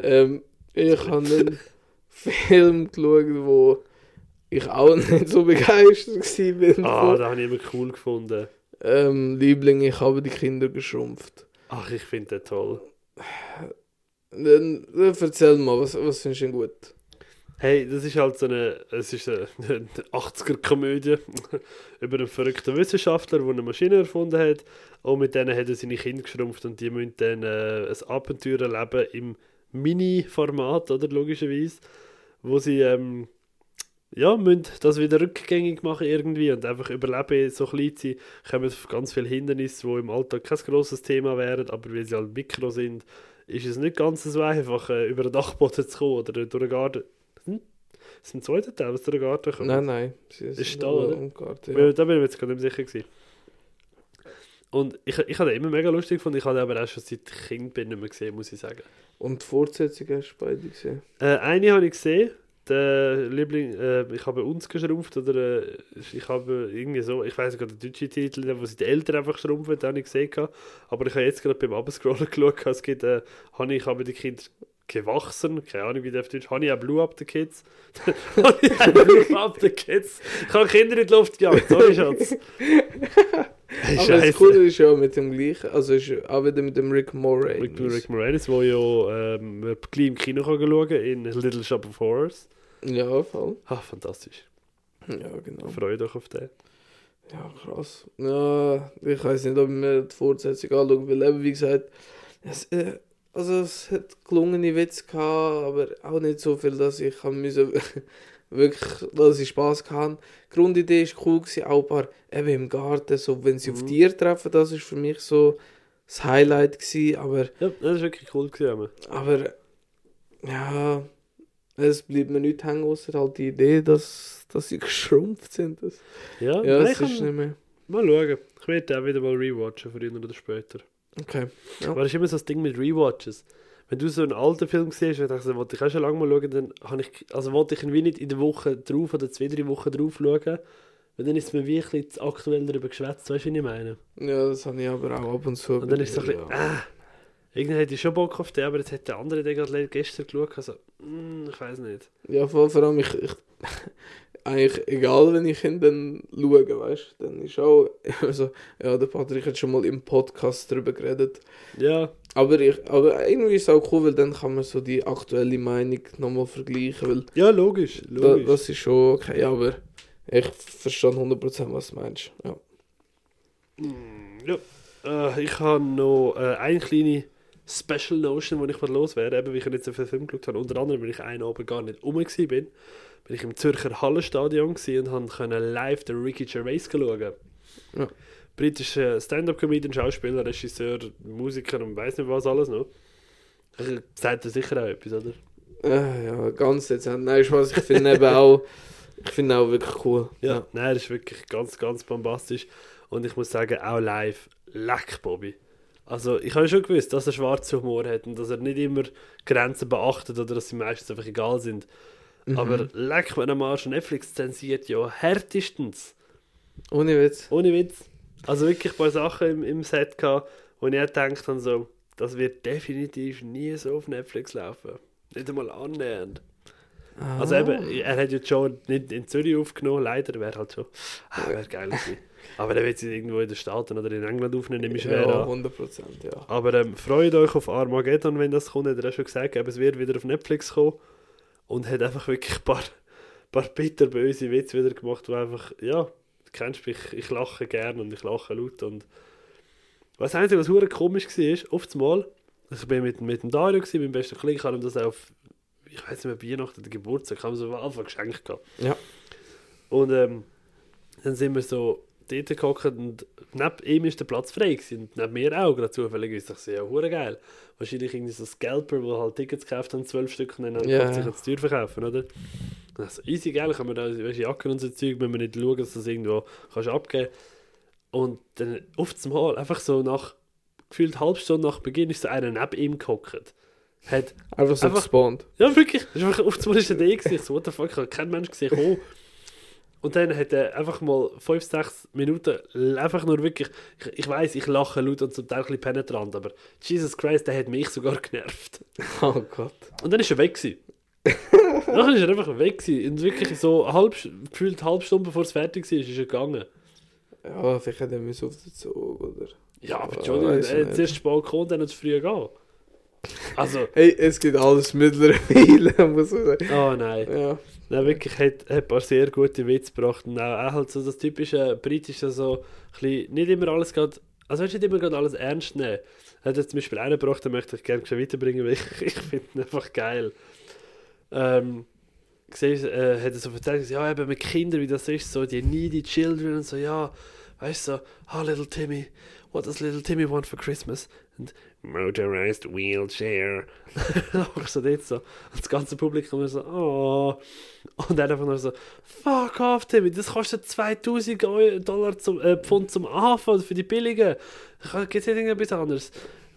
Ähm, ich habe einen Film geschaut, wo ich auch nicht so begeistert war. ah, da habe ich immer cool gefunden. Ähm, Liebling, ich habe die Kinder geschrumpft. Ach, ich finde den toll. Dann, dann erzähl mal, was, was findest du denn gut? Hey, das ist halt so eine, es ist eine, eine 80er-Komödie über einen verrückten Wissenschaftler, der eine Maschine erfunden hat und mit denen hat er seine Kinder geschrumpft und die müssen dann äh, ein Abenteuer erleben im Mini-Format, oder logischerweise, wo sie ähm, ja, müssen das wieder rückgängig machen irgendwie und einfach überleben, so klein sie kommen ganz viele Hindernisse, die im Alltag kein grosses Thema wären, aber weil sie halt Mikro sind, ist es nicht ganz so einfach, äh, über den Dachboden zu kommen oder durch den Garten. Hm? Das ist im zweiten Teil, was durch den Garten kommt. Nein, nein. Ist sind da, oder? Garten, Ja. Da bin ich mir jetzt gerade nicht sicher gewesen. Und ich, ich habe immer mega lustig gefunden. Ich habe aber auch schon seit ich Kind bin nicht mehr gesehen, muss ich sagen. Und die Fortsetzung hast du beide gesehen? Äh, eine habe ich gesehen. Der Liebling, äh, ich habe uns geschrumpft oder äh, ich habe irgendwie so, ich weiß nicht, der deutsche Titel, wo sie die Eltern einfach schrumpfen, den habe ich gesehen. Aber ich habe jetzt gerade beim Abscrollen geschaut, es gibt, äh, habe ich habe die Kinder gewachsen, keine Ahnung wie der auf Deutsch, habe ich auch Blue Up the Kids. habe ich auch Blue Up the Kids. Ich habe Kinder in die Luft gejagt, sorry Schatz. Hey, Aber das. Coole ist ja mit dem gleichen, also ist auch wieder mit dem Rick Moranis. Rick, Rick Moranis, der ja ähm, gleich im Kino kann schauen kann, in Little Shop of Horrors. Ja, voll. Ah, fantastisch. Ja, genau. Freut euch auf den. Ja, krass. Ja, ich weiß nicht, ob ich mir die Fortsetzung anschaue, weil eben, wie gesagt, es, äh, also es hat gelungene Witze gehabt, aber auch nicht so viel, dass ich haben müssen, wirklich, dass ich Spass hatte. Die Grundidee war cool, gewesen, auch ein paar, eben im Garten, so, wenn sie auf Mhm. Tiere treffen, das ist für mich so das Highlight gewesen, aber, Ja, das war wirklich cool. Gewesen, aber, ja, es bleibt mir nicht hängen, außer halt die Idee, dass, dass sie geschrumpft sind. Das, ja, ja, nein, es ist nicht mehr. mal schauen. Ich werde auch wieder mal rewatchen, früher oder später. Okay. Ja. Aber das ist immer so das Ding mit Rewatches. Wenn du so einen alten Film siehst, und ich wollte ich auch schon lange mal schauen, dann habe ich, also wollte ich ihn wie nicht in der Woche drauf oder zwei, drei Wochen drauf schauen, weil dann ist es mir wie ein bisschen zu aktuell darüber geschwätzt, weißt du, wie ich meine? Ja, das habe ich aber auch ab und zu. Und dann ist es so ein bisschen, ja. ah, irgendwie hätte ich schon Bock auf den, aber jetzt hat der andere den gerade gestern geschaut, also, mm, ich weiß nicht. ja, vor, vor allem, ich, ich eigentlich egal, wenn ich ihn dann schaue, weißt du, dann ist auch immer so, ja, der Patrick hat schon mal im Podcast darüber geredet. Ja, Aber, ich, aber irgendwie ist es auch cool, weil dann kann man so die aktuelle Meinung nochmal vergleichen, weil ja, logisch, da, logisch. das ist schon okay, aber ich verstehe 100% was du meinst. Ja. Mm, Ja, äh, ich habe noch äh, eine kleine Special Notion, die ich loswerde. Eben, wie ich nicht so viele Filme geschaut habe. Unter anderem, weil ich einen Abend gar nicht rum war, bin, ich im Zürcher Hallenstadion und konnte live den Ricky Gervais schauen. Ja. Britischer Stand-Up-Comedian, Schauspieler, Regisseur, Musiker und weiß nicht was alles noch. Sagt er sicher auch etwas, oder? Äh, ja, ganz dezent. Nein, Spaß, ich finde eben auch, ich finde auch wirklich cool. Ja. Nein, das ist wirklich ganz, ganz bombastisch. Und ich muss sagen, auch live, leck Bobby. Also ich habe schon gewusst, dass er schwarzen Humor hat und dass er nicht immer Grenzen beachtet oder dass sie meistens einfach egal sind. Mhm. Aber leck mir am Arsch, Netflix zensiert ja härtestens. Ohne Witz. Ohne Witz. Also wirklich ein paar Sachen im, im Set gehabt, wo ich auch gedacht habe, so, das wird definitiv nie so auf Netflix laufen. Nicht einmal annähernd. Also Ah. eben, er hat jetzt schon nicht in Zürich aufgenommen, leider, wäre halt schon, ah, wäre geil gewesen. Aber er wird sie irgendwo in den Staaten oder in England aufnehmen, nehme ich schwer Ja, an. 100 Prozent, ja. Aber ähm, freut euch auf Armageddon, wenn das kommt, hat er schon gesagt, aber es wird wieder auf Netflix kommen. Und hat einfach wirklich ein paar, paar bitterböse Witze wieder gemacht, wo einfach, ja, du kennst mich, ich, lache gern und ich lache laut und was Einzige, was hure komisch war, ist, oft mal, ich bin mit, mit dem Dario, gewesen, meinem besten Kollegen, ich habe ihm das auf, ich weiß nicht mehr, Weihnachten oder Geburtstag, haben wir so am Anfang geschenkt gehabt. Ja. Und ähm, dann sind wir so dort gehockt und neben ihm ist der Platz frei gewesen. Und neben mir auch, gerade zufällig. Ich dachte, ja, hure geil. Wahrscheinlich irgendwie so Scalper, die halt Tickets gekauft haben, zwölf Stück, und dann Ja. yeah. sich ans Tür verkaufen, oder? Also, easy, geil, kann man da, weißt, Jacken und so Zeug, müssen wir nicht schauen, dass du das irgendwo kannst abgeben Und dann oft Mal, einfach so nach, gefühlt halb Stunde nach Beginn, ist so einer neben ihm gehockt. Hat Einfach so Einfach- gespawnt. ja, wirklich. Das ist einfach, auf einmal ist er da gewesen. So, what the fuck, ich habe keinen Mensch gesehen. Oh. Und dann hat er einfach mal 5, 6 Minuten einfach nur wirklich, ich, ich weiß, ich lache laut und zum Teil ein bisschen penetrant, aber Jesus Christ, der hat mich sogar genervt. Oh Gott. Und dann ist er weg gewesen. dann ist er einfach weg gewesen. Und wirklich so halb, gefühlt eine halbe Stunde bevor es fertig war, ist er gegangen. Ja, vielleicht hat er müssen auf den Zug, oder? Ja, aber weiss er hat zuerst spät gekommen, dann zu früh gehen. Also, Hey, es gibt alles mittlerweile, muss man sagen. oh nein. Ja. Nein, wirklich, hat, hat ein paar sehr gute Witze gebracht. Und auch, auch halt so das typische britische, so, bisschen, nicht immer alles gerade, also du nicht immer gerade alles ernst nehmen. Hat jetzt zum Beispiel einen gebracht, den möchte ich gerne weiterbringen, weil ich, ich finde ihn einfach geil. Ähm, gesehen, äh, hat er so erzählt, ja, eben mit Kindern, wie das ist, so die needy children und so, ja, Weißt du, so, oh, little Timmy, what does little Timmy want for Christmas? And motorized wheelchair. Auch so dort so. Und das ganze Publikum so, oh. Und dann einfach nur so, fuck off, Timmy, das kostet 2000 Eu- Dollar zum, äh, Pfund zum Anfang für die billigen. Gibt es irgendetwas anderes?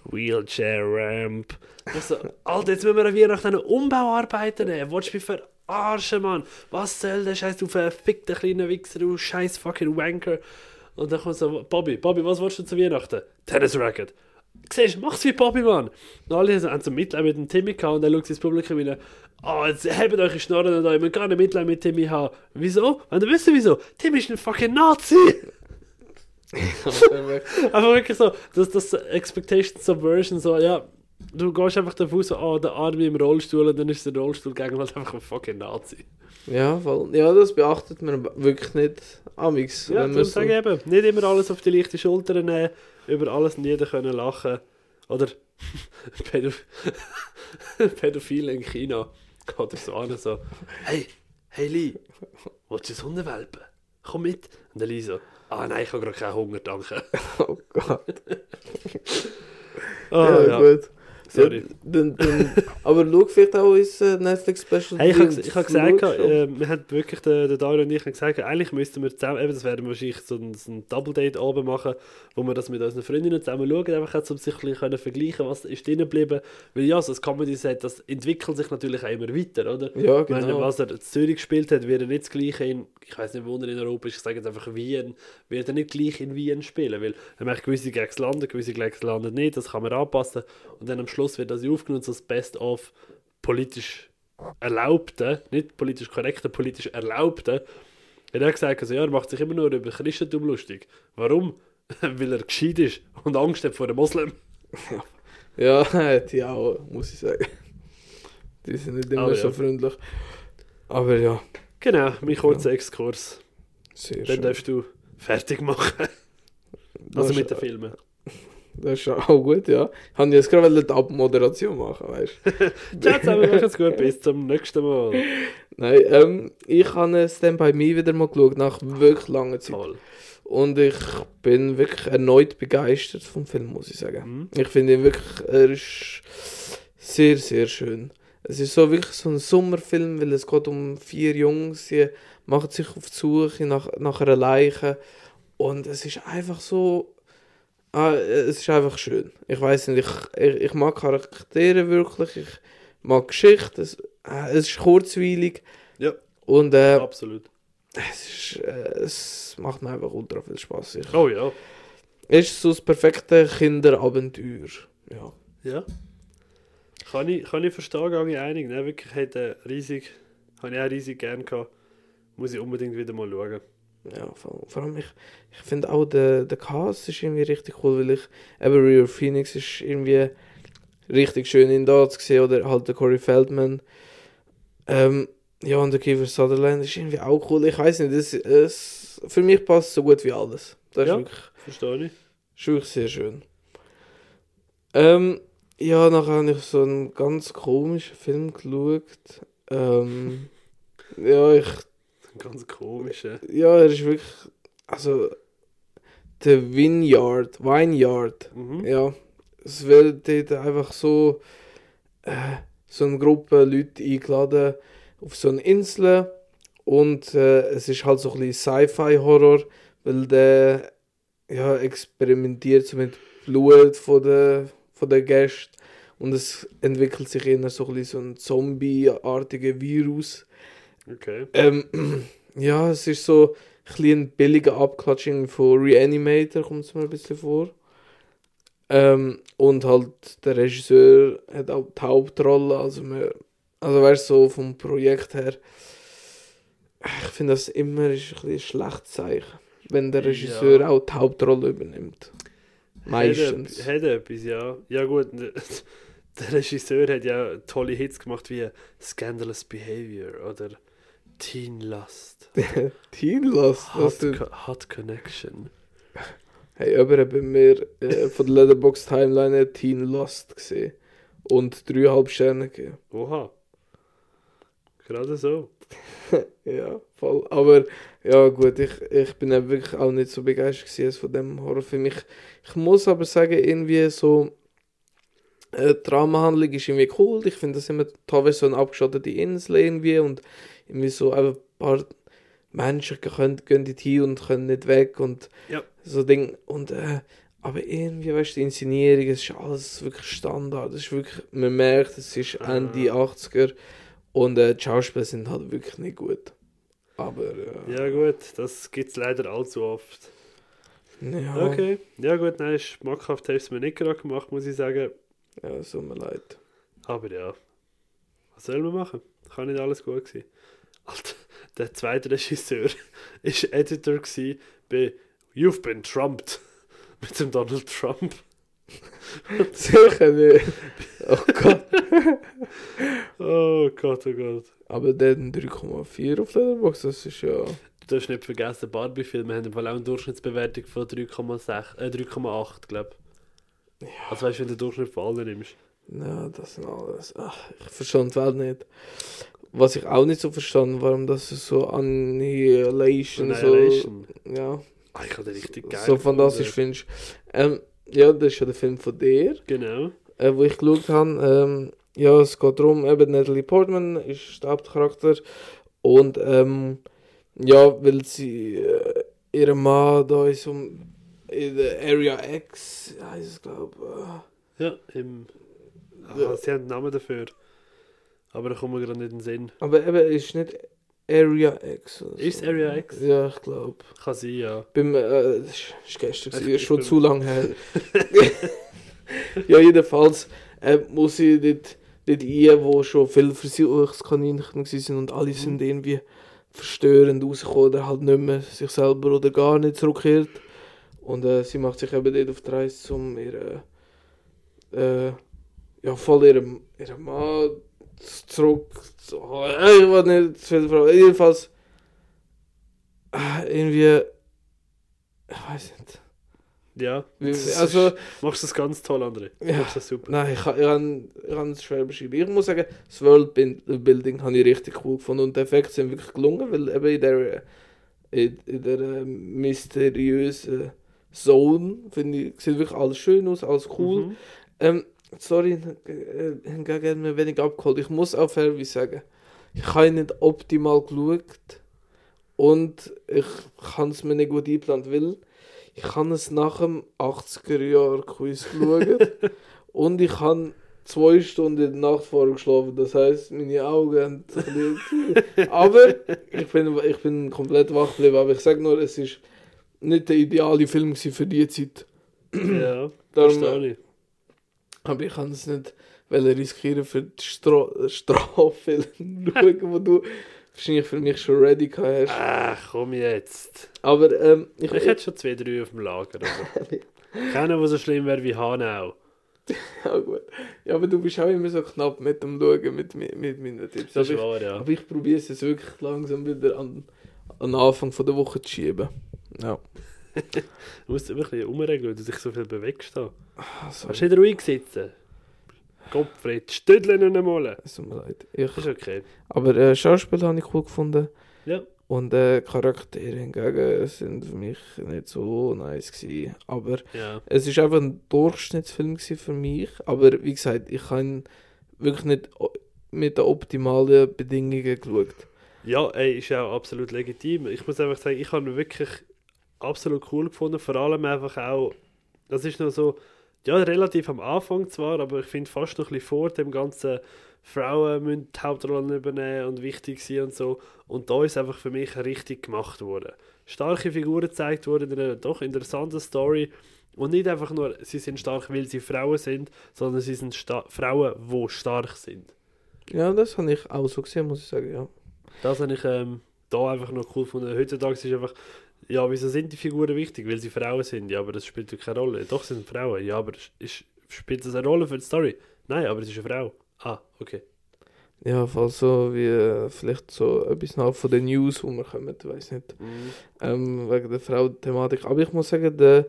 Wheelchair Ramp. Also, Alter, jetzt müssen wir an Weihnachten eine Umbauarbeiten nehmen. Wolltest du mich verarschen, Mann? Was soll der Scheiß, du verfickter kleiner Wichser, du scheiß fucking Wanker. Und dann kommt so, Bobby, Bobby, was willst du zu Weihnachten? Tennis Racket. Siehst mach's wie Bobby, Mann. Und alle haben so Mitleid mit dem Timmy gehabt und dann schaut ins Publikum rein. Oh, jetzt hebt euch Schnorren und euch, wir gar nicht Mitleid mit Timmy haben. Wieso? Wenn du wisst wieso? Timmy ist ein fucking Nazi. Einfach wirklich so, das, das Expectation Subversion, so, ja, du gehst einfach davon so, oh, der Arme im Rollstuhl und dann ist der Rollstuhl gegen halt einfach ein fucking Nazi. ja, voll. ja, das beachtet man wirklich nicht. Amix. Ja, darum sage ich eben, nicht immer alles auf die leichte Schulter nehmen, über alles und jeden können lachen. Oder Pädoph Pädophile in China oder so an, so, hey, hey Lee, willst du einen Hundewelpen? Komm mit. Und der Lee so, ah nein, ich habe gerade keinen Hunger, danke. oh Gott. Ah, ja, gut. Sorry. Ja, dann, dann, aber schau vielleicht auch äh, Netflix-Special. Hey, ich habe ich Du gesagt, äh, wir haben wirklich, der, der Dario und ich haben gesagt, eigentlich müssten wir zusammen, eben, das werden wir wahrscheinlich so ein, so ein Double-Date oben machen, wo wir das mit unseren Freundinnen zusammen schauen, einfach auch, um sich ein bisschen vergleichen was ist drin geblieben. Weil ja, so das Comedy-Set, das entwickelt sich natürlich auch immer weiter, oder? ja, Ich meine, genau. was er in Zürich gespielt hat, wird er nicht das gleiche in, ich weiß nicht, wo er in Europa ist, ich sage jetzt einfach Wien, wird er nicht gleich in Wien spielen, weil er macht gewisse Gags landen, gewisse Gags landen nicht, das kann man anpassen und dann am Schluss wird das aufgenommen, so das Best-of politisch Erlaubte, nicht politisch korrekte, politisch Erlaubte. Er hat gesagt, also, ja, er macht sich immer nur über Christentum lustig. Warum? weil er gescheit ist und Angst hat vor den Moslem. Ja, die auch, muss ich sagen. Die sind nicht immer Aber so ja. freundlich. Aber ja, Genau, mein kurzer Exkurs. sehr Dann schön. darfst du fertig machen. Also mit den Filmen. Das ist auch gut, ja. Ich wollte jetzt gerade die Abmoderation machen, weißt du. Ciao zusammen, macht's gut, bis zum nächsten Mal. Nein, ähm, ich habe Stand By Me wieder mal geschaut, nach wirklich langer Zeit. Toll. Und ich bin wirklich erneut begeistert vom Film, muss ich sagen. Mhm. Ich finde ihn wirklich, er ist sehr, sehr schön. Es ist so wirklich so ein Sommerfilm, weil es geht um vier Jungs, die machen sich auf die Suche nach, nach einer Leiche. Und es ist einfach so, ah, es ist einfach schön. Ich weiß nicht, ich, ich, ich mag Charaktere wirklich, ich mag Geschichte, es, äh, es ist kurzweilig. Ja. Und äh, Absolut. es, ist, äh, es macht mir einfach ultra viel Spaß. Ich, Oh ja. es ist so das perfekte Kinderabenteuer. Ja. Ja. Kann ich, kann ich verstehen, gehe ich einig. Ne? Wirklich hätte riesig, habe ich auch riesig gern gehabt. Muss ich unbedingt wieder mal schauen. Ja, vor, allem ich, ich finde auch der, der Cast ist irgendwie richtig cool, weil ich eben River Phoenix ist irgendwie richtig schön in da zu sehen oder halt der Corey Feldman. Ähm, ja, und der Kiefer Sutherland ist irgendwie auch cool. Ich weiß nicht, es, es, für mich passt so gut wie alles. Das Ja. ist, wirklich, Verstehe ich. ist wirklich sehr schön. Ähm, ja, nachher habe ich so einen ganz komischen Film geschaut. Ähm, ja, ich Ganz komisch. äh. Ja, er ist wirklich. Also. Der Vineyard. Vineyard. Mhm. Ja. Es wird dort einfach so. Äh, so eine Gruppe Leute eingeladen auf so eine Insel. Und äh, es ist halt so ein bisschen Sci-Fi-Horror, weil der ja, experimentiert so mit Blut von der, von der Gäste. Und es entwickelt sich eher so ein so ein Zombie-artiger Virus. Okay. Ähm, ja, es ist so ein ein billiger Abklatsching von Reanimator, kommt es mir ein bisschen vor. Ähm, und halt der Regisseur hat auch die Hauptrolle, also, wir, also weißt du, so vom Projekt her, ich finde das immer ist ein, ein schlechtes Zeichen, wenn der Regisseur Ja. auch die Hauptrolle übernimmt. Meistens. Hat, hat etwas, ja. Ja gut, der Regisseur hat ja tolle Hits gemacht wie Scandalous Behavior oder Teen Lust. Teen Lost, Hot, Co Hot Connection. Hey, hat bei mir äh, von der Letterboxd Timeline Teen Lost gesehen und dreieinhalb Sterne gegeben. Oha. gerade so. Ja, voll. Aber ja gut, ich, ich bin eben wirklich auch nicht so begeistert von dem Horrorfilm. Ich, ich muss aber sagen, irgendwie so äh, Dramahandlung ist irgendwie cool. Ich finde das immer teilweise so eine abgeschottete Insel irgendwie und irgendwie so ein paar Menschen können, gehen dort hin und können nicht weg und Ja. so Ding. Und äh, aber irgendwie, weißt du, die Inszenierung, es ist alles wirklich Standard. Es ist wirklich, man merkt, es ist Ende 80er und äh, die Schauspieler sind halt wirklich nicht gut. Aber äh, Ja gut, das gibt es leider allzu oft. ja, Okay, ja gut, nein, schmackhaft hast du mir nicht gerade gemacht, muss ich sagen. ja, es tut mir leid. Aber ja, was soll man machen? Kann nicht alles gut sein. Alter, der zweite Regisseur ist Editor gsi bei You've Been Trumped mit dem Donald Trump. Sicher nicht. Oh Gott. Oh Gott, oh Gott. Aber der hat einen 3,4 auf Letterboxd, das ist ja... Du darfst nicht vergessen, Barbie-Filme haben auch eine Durchschnittsbewertung von 3,6, äh 3,8, glaube ich. Also weißt du, wenn du den Durchschnitt von allen nimmst. Ja, das sind alles... Ach, ich verstand die Welt nicht. Was ich auch nicht so verstanden, warum das so Annihilation, Annihilation. so... Ja, Ah, ich den richtig geil so fantastisch findest. Ähm, ja, das ist ja der Film von dir, Genau. äh, wo ich geschaut habe. Ähm, ja, es geht darum, eben Natalie Portman ist der Hauptcharakter und ähm, ja, weil sie äh, ihren Mann da ist um in der Area X, heißt es glaube Ja, im... Ja. Ah, sie haben einen Namen dafür. Aber da kommt mir gerade nicht in den Sinn. Aber eben, es ist nicht Area X. oder Ist. Area X? Ja, ich glaube. Kann sein, ja. Beim, äh, das ist gestern, Ich- gewesen, ist ich schon zu lange her. ja, jedenfalls äh, muss ich dort, dort rein, wo schon viele Versuchskaninchen waren und alle sind irgendwie verstörend rausgekommen oder halt nicht mehr sich selber oder gar nicht zurückkehrt. Und äh, sie macht sich eben dort auf die Reise, um ihre, äh, ja, voll ihrem, ihrem Mann zurück. Äh, Ich will nicht zu viel fragen. Jedenfalls, äh, irgendwie, ich weiß nicht. Ja. Also, Machst du das ganz toll, André. Ja. machst das super. nein, ich, kann- ich, kann- ich kann es schwer beschreiben. Ich muss sagen, das Worldbuilding habe ich richtig cool gefunden und die Effekte sind wirklich gelungen, weil eben in der, in, in der äh, mysteriösen Zone, finde ich, sieht wirklich alles schön aus, alles cool. Mhm. Ähm, sorry, äh, hingegen hat mir wenig abgeholt. Ich muss auch fairerweise sagen, ich habe nicht optimal geschaut und ich kann es mir nicht gut einplanen, weil ich habe es nach dem 80er-Jahr-Quiz geschaut und ich habe zwei Stunden in der Nacht vorher geschlafen. Das heisst, meine Augen haben Aber ich bin, ich bin komplett wach geblieben. Aber ich sage nur, es ist nicht der ideale Film für die Zeit. Ja, Darum, verstehe ich. Aber ich kann es nicht riskieren für die Stra Straffilm schauen, wo du wahrscheinlich für mich schon ready hast. Ach, komm jetzt. Aber ähm, ich, Ich hätte schon zwei, drei auf dem Lager. Keiner, der so schlimm wäre wie Hanau. ja, gut. Ja, aber du bist auch immer so knapp mit dem Schauen, mit, mit, mit meinen Tipps. Das aber, ist ich, wahr, ja. aber ich probiere es jetzt wirklich langsam wieder an, an den Anfang von der Woche zu schieben. Ja. Du musst immer ein bisschen umregeln, weil du dich so viel bewegst. Da. Also, Kannst du nicht ruhig sitzen? Gottfried, stüddeln und einmal. es tut mir leid. Ich, ist okay. aber äh, Schauspiel habe ich cool gefunden. Ja. Und äh, Charaktere hingegen sind für mich nicht so nice gewesen. Aber Ja. es ist einfach ein Durchschnittsfilm für mich. Aber wie gesagt, ich habe ihn wirklich nicht mit den optimalen Bedingungen geschaut. Ja, ey, ist ja auch absolut legitim. Ich muss einfach sagen, ich habe ihn wirklich absolut cool gefunden. Vor allem einfach auch, das ist noch so, ja, relativ am Anfang zwar, aber ich finde fast noch ein bisschen vor dem ganzen Frauen müssen die Hauptrollen übernehmen und wichtig sein und so. Und da ist einfach für mich richtig gemacht worden. Starke Figuren gezeigt worden in einer doch interessanten Story. Und nicht einfach nur, sie sind stark, weil sie Frauen sind, sondern sie sind sta Frauen, die stark sind. Ja, das habe ich auch so gesehen, muss ich sagen, ja. Das habe ich ähm, da einfach noch cool gefunden. Heutzutage ist einfach, ja, wieso sind die Figuren wichtig? Weil sie Frauen sind. Ja, aber das spielt ja keine Rolle. Doch, sind Frauen. Ja, aber ist, spielt das eine Rolle für die Story? Nein, aber es ist eine Frau. Ah, okay. Ja, falls so wie äh, vielleicht so etwas nach von den News, wo wir kommen, weiß nicht. Ähm, wegen der Frau-Thematik. Aber ich muss sagen, der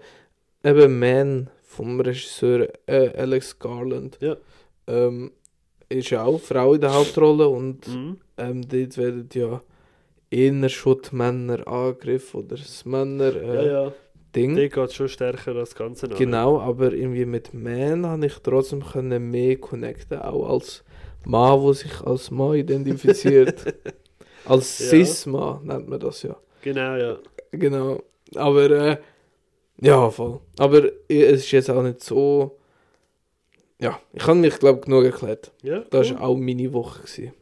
eben Man vom Regisseur äh, Alex Garland. Ja. Ähm, ist ja auch Frau in der Hauptrolle und Mhm. ähm, dort werden ja eher schon die Männer angegriffen oder das Männer Ja, äh, ja. Ding. Die geht schon stärker als das Ganze an. Genau, aber irgendwie mit Man habe ich trotzdem können mehr connecten, auch als Mann, der sich als Mann identifiziert. als Ja. Cis-Mann nennt man das ja. Genau, ja. Genau. Aber äh, ja, voll. Aber es ist jetzt auch nicht so. Ja, ich habe mich, glaube ich, genug erklärt. Ja, Das cool. war auch meine Woche. Gewesen.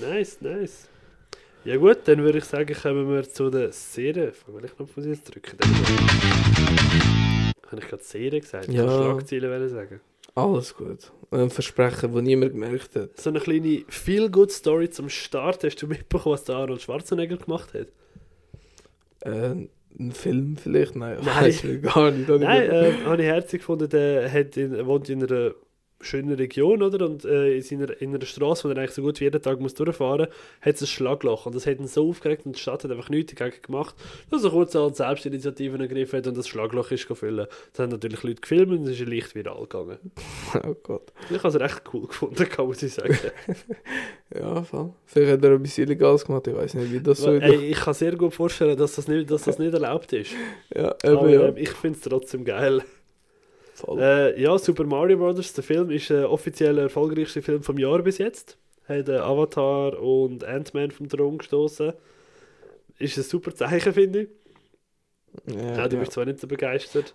Nice, nice. Ja gut, dann würde ich sagen, kommen wir zu der Serie. Welchen Knopf muss ich jetzt drücken? Den. Habe ich gerade Serie gesagt? Ich Ja. kann Schlagzeilen sagen. Alles gut. Ein Versprechen, das niemand gemerkt hat. So eine kleine Feel-Good-Story zum Start. Hast du mitbekommen, was der Arnold Schwarzenegger gemacht hat? Äh, ein Film vielleicht? Nein, ich Nein. gar nicht. Ich Nein, äh, habe ich herzlich gefunden, der hat in, wohnt in einer schönen Region, oder? Und äh, in, seiner, in einer Straße, wo er eigentlich so gut wie jeden Tag muss durchfahren muss, hat es ein Schlagloch. Und das hat ihn so aufgeregt und die Stadt hat einfach nichts dagegen gemacht, dass er kurz als Selbstinitiativen ergriffen hat und das Schlagloch ist gefüllt. Das haben natürlich Leute gefilmt und es ist leicht viral gegangen. Oh Gott. Ich habe es recht cool gefunden, kann man sagen. Ja, voll. Vielleicht hat er etwas Illegales gemacht, ich weiß nicht, wie das so Weil, ey, ich kann sehr gut vorstellen, dass das nicht, dass das nicht erlaubt ist. Ja, eben, Aber ja. ähm, ich finde es trotzdem geil. Äh, ja, Super Mario Bros. Der Film ist der offiziell erfolgreichste Film vom Jahr bis jetzt. Hat äh, Avatar und Ant-Man vom Thron gestoßen. Ist ein super Zeichen, finde ich. ja, Ja, du ja. bist zwar nicht so begeistert.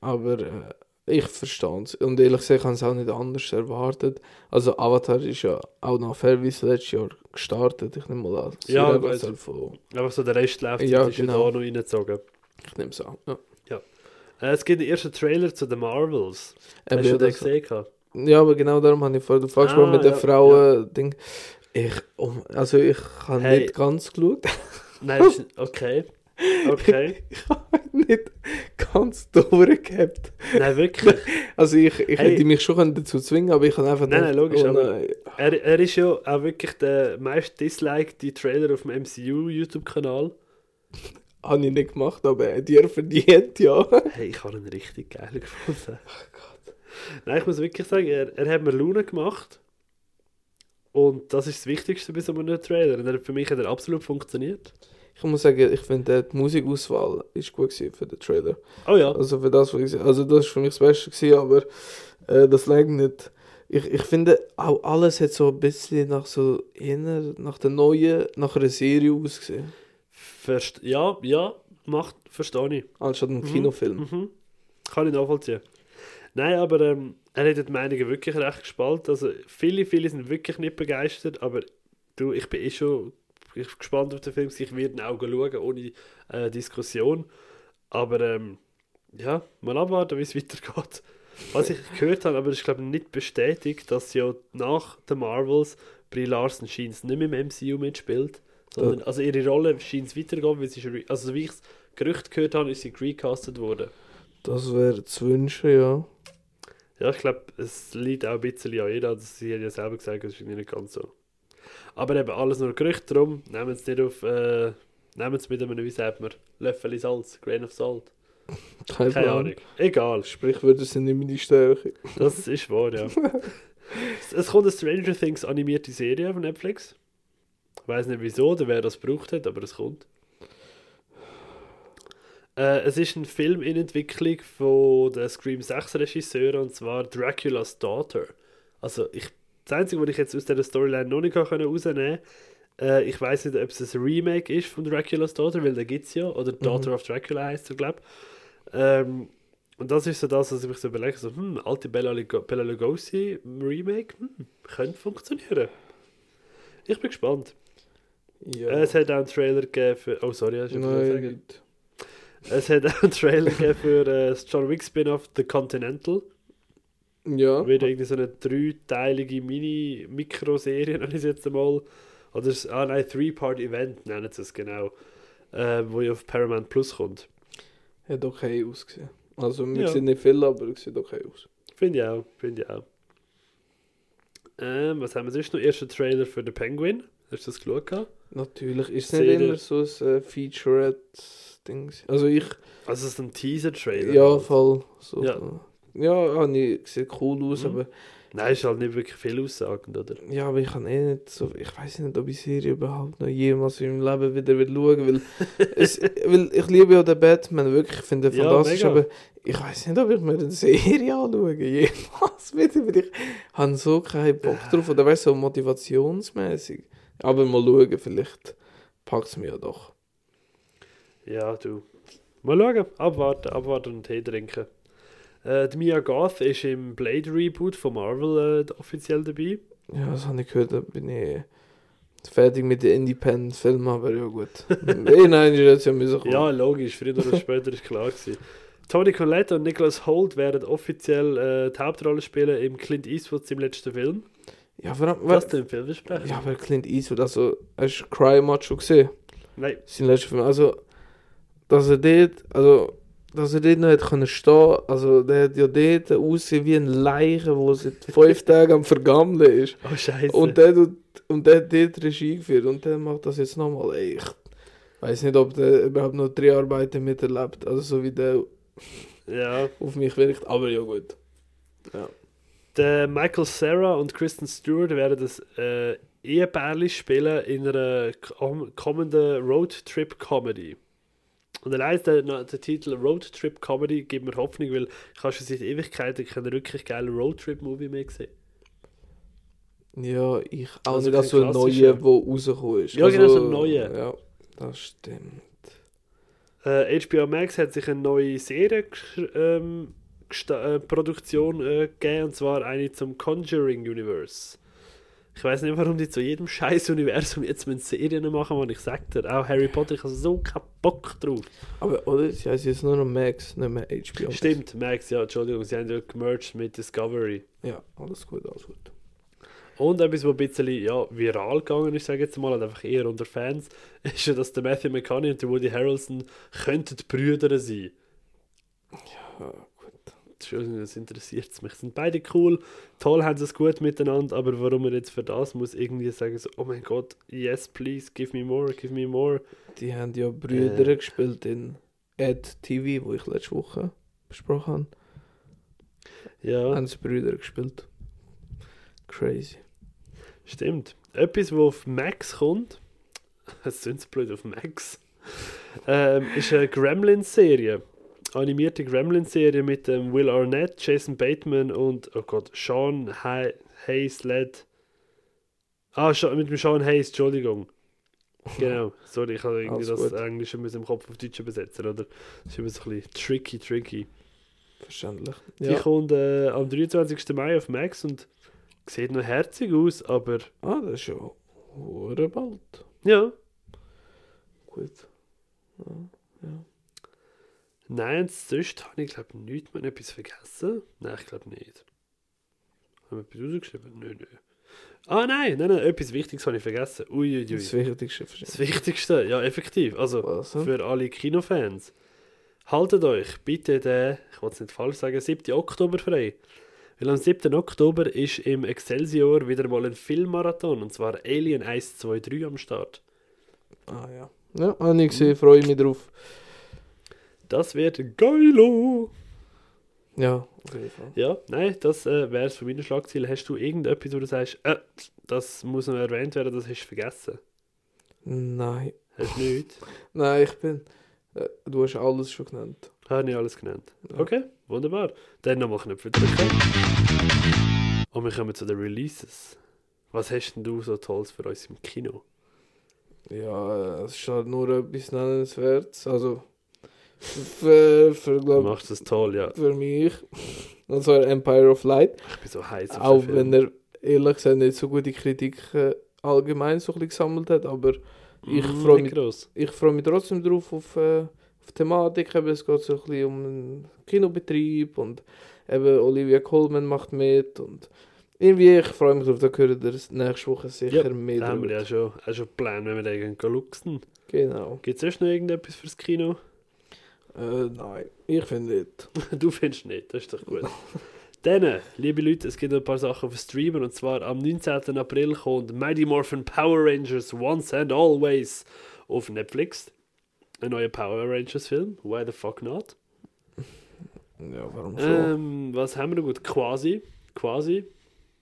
Aber äh, ich verstehe es. Und ehrlich gesagt, ich habe es auch nicht anders erwartet. Also Avatar ist ja auch noch fairerweise letztes Jahr gestartet. Ich nehme mal an. Ja, von... Aber so der Rest läuft, Ja, ist genau. ja da noch reingezogen. Ich nehme es an. Ja. Äh, es gibt den ersten Trailer zu The Marvels. Eben, Hast du ja, den gesehen? ja, aber genau darum habe ich vorher davon gesprochen Ah, mit der ja, Frauen-Ding. Ich, um, also ich habe Hey. nicht ganz geschaut. Nein, okay. Okay. ich habe nicht ganz durchgehabt. Nein, wirklich. Also ich, ich Hey. hätte mich schon dazu zwingen aber ich habe einfach Nein, nein, logisch, aber- nein. Er, er ist ja auch wirklich der meist disliked Trailer auf dem MCU YouTube-Kanal. Habe ich nicht gemacht, aber dir verdient, ja. Hey, ich habe ihn richtig geil gefunden. Nein, ich muss wirklich sagen, er, er hat mir Laune gemacht. Und das ist das Wichtigste bei so einem Trailer. Und er, für mich hat er absolut funktioniert. Ich muss sagen, ich finde, die Musikauswahl ist gut für den Trailer. Oh ja. Also für das, was ich gesehen Also das war für mich das Beste, gewesen, aber äh, das lag nicht... Ich, ich finde, auch alles hat so ein bisschen nach so eher nach der neuen, nach einer Serie ausgesehen. Verst ja, ja, macht, verstehe ich. Anstatt einem Mhm. Kinofilm. Mhm. Kann ich nachvollziehen. Nein, aber ähm, er hat die Meinungen wirklich recht gespalten. Also viele, viele sind wirklich nicht begeistert, aber du, ich bin eh schon ich bin gespannt auf den Film. Ich werde ihn auch schauen, ohne äh, Diskussion. Aber ähm, ja, mal abwarten, wie es weitergeht. Was ich gehört habe, aber das ist glaube ich nicht bestätigt, dass ja nach den Marvels Brie Larson scheint nicht mehr im MCU mitspielt. Sondern, also ihre Rolle scheint es weitergehen, weil sie re- also wie ich das Gerücht gehört habe, ist sie recastet worden. Das wäre zu wünschen, ja. Ja, ich glaube, es liegt auch ein bisschen an ihr. Also sie hat ja selber gesagt, es ist nicht ganz so. Aber eben alles nur Gerüchte drum. Nehmen es nicht auf, äh, nehmen es mit einem, wie sagt man, Löffel Salz, Grain of Salt. Keine, Keine Plan. Ahnung. Egal, Sprichwörter sind nicht meine Stärke. das ist wahr, ja. es, es kommt eine Stranger Things animierte Serie auf Netflix. Ich weiß nicht wieso oder wer das gebraucht hat, aber es kommt. Äh, es ist ein Film in Entwicklung von der Scream 6 Regisseuren und zwar Dracula's Daughter. Also ich, das Einzige, was ich jetzt aus dieser Storyline noch nicht rausnehmen kann, äh, ich weiß nicht, ob es ein Remake ist von Dracula's Daughter, weil da gibt es ja, oder Daughter of Dracula heißt er, glaube ich. Ähm, und das ist so das, was ich mich so überlege, so, hm, alte Bella, Bella Lugosi Remake, hm, könnte funktionieren. Ich bin gespannt. Ja. Es hat auch einen Trailer gegeben für, oh sorry, hast du Nein. Es hat auch einen Trailer gegeben für äh, das John Wick Spin-off The Continental. Ja. Wieder irgendwie so eine dreiteilige Mini-Mikroserie, nenne ich es jetzt einmal. Oder es- ah nein, Three-Part-Event nennen sie es genau. Äh, wo ja auf Paramount Plus kommt. Hat okay ausgesehen. Also, wir Ja. sehen nicht viel, aber es sieht okay aus. Finde ich auch, finde ich auch. Ähm, was haben wir sonst noch? Erster Trailer für The Penguin. Hast du das geschaut? Natürlich. Ist es nicht immer so ein äh, Featurette-Ding? Also, ich. Also es ist ein Teaser-Trailer. Ja, halt. voll. So, Ja. ja, habe ich sieht cool aus, Mhm. aber Nein, ist halt nicht wirklich viel aussagend, oder? Ja, aber ich kann eh nicht so. Ich weiß nicht, ob ich Serie überhaupt noch jemals in meinem Leben wieder will schauen will. es, weil ich liebe ja den Batman, wirklich. Ich finde ihn Ja, fantastisch, mega. aber ich weiß nicht, ob ich mir eine Serie anschaue. Jemals wieder. Weil ich habe so keinen Bock drauf. Oder weißt du, so motivationsmäßig. Aber mal schauen, vielleicht packt es mir ja doch. Ja, du. Mal schauen, abwarten, abwarten und Tee trinken. Äh, die Mia Goth ist im Blade Reboot von Marvel äh, offiziell dabei. Ja, das habe ich gehört, da bin ich fertig mit den Independent-Filmen, aber ja gut. eh, nein, ist jetzt ja müssen kommen. Ja, logisch, früher oder später ist klar gewesen. Tony Collette und Nicholas Holt werden offiziell äh, die Hauptrolle spielen im Clint Eastwood im letzten Film. Ja, vor allem, Was denn Film besprechen? Ja, aber Clint Eastwood, also, hast du Cry Macho gesehen? Nein, Sein letzter Film. Also, dass er dort, also, dass er dort noch hätte können stehen, also, der hat ja dort ausgesehen wie ein Leiche, der seit fünf Tagen am Vergammeln ist. oh Scheiße. Und der, tut- und der hat dort Regie geführt und der macht das jetzt nochmal. Ey, ich weiß nicht, ob der überhaupt noch drei Arbeiten miterlebt, also so wie der ja. auf mich wirkt, aber ja gut. Ja. Der Michael Cera und Kristen Stewart werden das äh, Ehepärchen spielen in einer kom kommenden Roadtrip-Comedy. Und allein der, der Titel Roadtrip-Comedy gibt mir Hoffnung, weil ich habe schon seit Ewigkeiten keinen wirklich geilen Roadtrip-Movie mehr gesehen. Ja, ich auch Also nicht als so ein neuer, der rausgekommen ist. Ja, genau, so ein neuer. Ja, das stimmt. Äh, HBO Max hat sich eine neue Serie ähm, äh, Produktion äh, gegeben, und zwar eine zum Conjuring Universe. Ich weiß nicht, warum die zu jedem scheiß Universum jetzt mit Serien machen, und ich sag dir, auch Harry Potter, ich habe so keinen Bock drauf. Aber, oder? Sie heißt jetzt nur noch Max, nicht mehr HBO. Stimmt, Max, ja, Entschuldigung, sie haben ja gemerged mit Discovery. Ja, alles gut, alles gut. Und etwas, was ein bisschen ja, viral gegangen ist, sage ich jetzt mal, einfach eher unter Fans, ist ja, dass der Matthew McConaughey und der Woody Harrelson könnten Brüder sein. Ja, das interessiert mich. Sind beide cool, toll haben sie es gut miteinander, aber warum er jetzt für das muss irgendwie sagen so, oh mein Gott, yes please, give me more, give me more. Die haben ja Brüder Äh. gespielt in Ad TV, wo ich letzte Woche besprochen habe. Ja, Haben sie Brüder gespielt. Crazy. stimmt. Etwas, wo auf Max kommt, es sind blöd auf Max, ähm, ist eine Gremlins-Serie. Animierte Gremlins-Serie mit dem Will Arnett, Jason Bateman und, oh Gott, Sean Hay Hayes led. Ah, mit dem Sean Hayes, Entschuldigung. Genau, sorry, ich habe irgendwie Alles das gut. Englische müssen im Kopf auf Deutsch übersetzen, oder? Das ist immer so ein bisschen tricky, tricky. Verständlich. Die Ja. kommt äh, am 23. Mai auf Max und sieht noch herzig aus, aber Ah, das ist ja bald. ja. Gut. Nein, sonst habe ich glaube ich nichts mehr etwas vergessen. Nein, ich glaube nicht. Haben wir etwas rausgeschrieben? Nö, nö. Ah nein, nein, nein, etwas Wichtiges habe ich vergessen. Uiuiui. Das Wichtigste Das. Wichtigste, ja effektiv. Also Was? für alle Kinofans. Haltet euch bitte den, ich will es nicht falsch sagen, 7. Oktober frei. Weil am 7. Oktober ist im Excelsior wieder mal ein Filmmarathon und zwar Alien 1, 2, 3 am Start. Ah ja. Ja, habe ich gesehen, freue mich drauf. Das wird geilo! Ja, auf jeden Fall. Ja, nein, das äh, wäre es von meinen Schlagzeilen. Hast du irgendetwas, wo du sagst, äh, das muss noch erwähnt werden, das hast du vergessen? Nein. Hast du nicht? Nein, ich bin. Äh, du hast alles schon genannt. Habe ich alles genannt. Ja. Okay, wunderbar. Dann nochmal Knöpfe drücken. Und wir kommen zu den Releases. Was hast denn du so Tolles für uns im Kino? Ja, es ist halt nur etwas Nennenswertes. Also, für, für, Du glaub, machst das toll, ja. für mich. Und zwar Empire of Light. Ich bin so heiß auf Auch den wenn er ehrlich gesagt nicht so gute Kritik äh, allgemein so ein bisschen gesammelt hat. Aber ich Mm, freu nicht mich- gross. ich freue mich trotzdem drauf auf, äh, auf die Thematik. Eben, es geht so ein bisschen um einen Kinobetrieb und eben Olivia Colman macht mit. Und irgendwie, ich freue mich drauf, da gehört ihr nächste Woche sicher mehr Da haben wir ja schon, auch schon Plan, wenn wir den gehen luxen. Genau. Gibt es sonst noch irgendetwas fürs Kino? Äh, nein, ich finde nicht. Du findest nicht, das ist doch gut. Dann, liebe Leute, es gibt noch ein paar Sachen auf Streamer und zwar am 19. April kommt Mighty Morphin Power Rangers Once and Always auf Netflix. Ein neuer Power Rangers Film. Why the fuck not? Ja, warum schon? Ähm, was haben wir noch gut? Quasi. Quasi.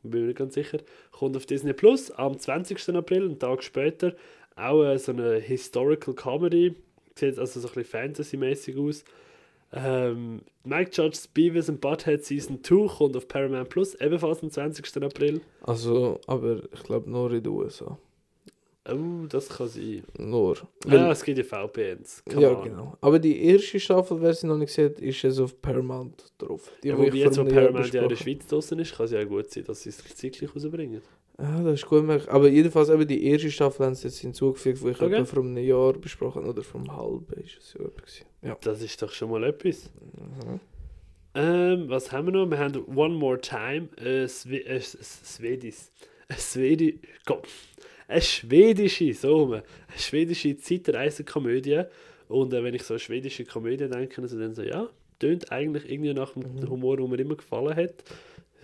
bin mir nicht ganz sicher. Kommt auf Disney Plus am 20. April, einen Tag später. Auch äh, so eine Historical Comedy. Sieht also so ein bisschen Fantasy-mäßig aus. Ähm, Mike Judge's Beavis and Butthead Season 2 kommt auf Paramount Plus, ebenfalls am 20. April. Also, aber ich glaube nur in den USA. Oh, das kann sein. Nur. Ja, es gibt ja VPNs. Come ja, on. genau. Aber die erste Staffel, wer sie noch nicht gesehen hat, ist es auf Paramount drauf. Die, Ja, wobei ich jetzt, wo Paramount ja in der Schweiz draußen ist, kann es ja gut sein, dass sie es zeitlich rausbringen. Ja, das ist gut möglich. Aber jedenfalls eben die erste Staffel haben sie jetzt hinzugefügt, wo ich Okay. etwa vor einem Jahr besprochen oder vor einem halben ist es ja. Ja. Das ist doch schon mal etwas. Mhm. Ähm, was haben wir noch? Wir haben One More Time, ein Swe äh, Swedis. Ein Swedi Gott. Eine schwedische, so. Eine schwedische Zeitreisenkomödie. Und äh, wenn ich so an schwedische Komödie denke, also dann so, ja, tönt eigentlich irgendwie nach dem Mhm. Humor, der mir immer gefallen hat.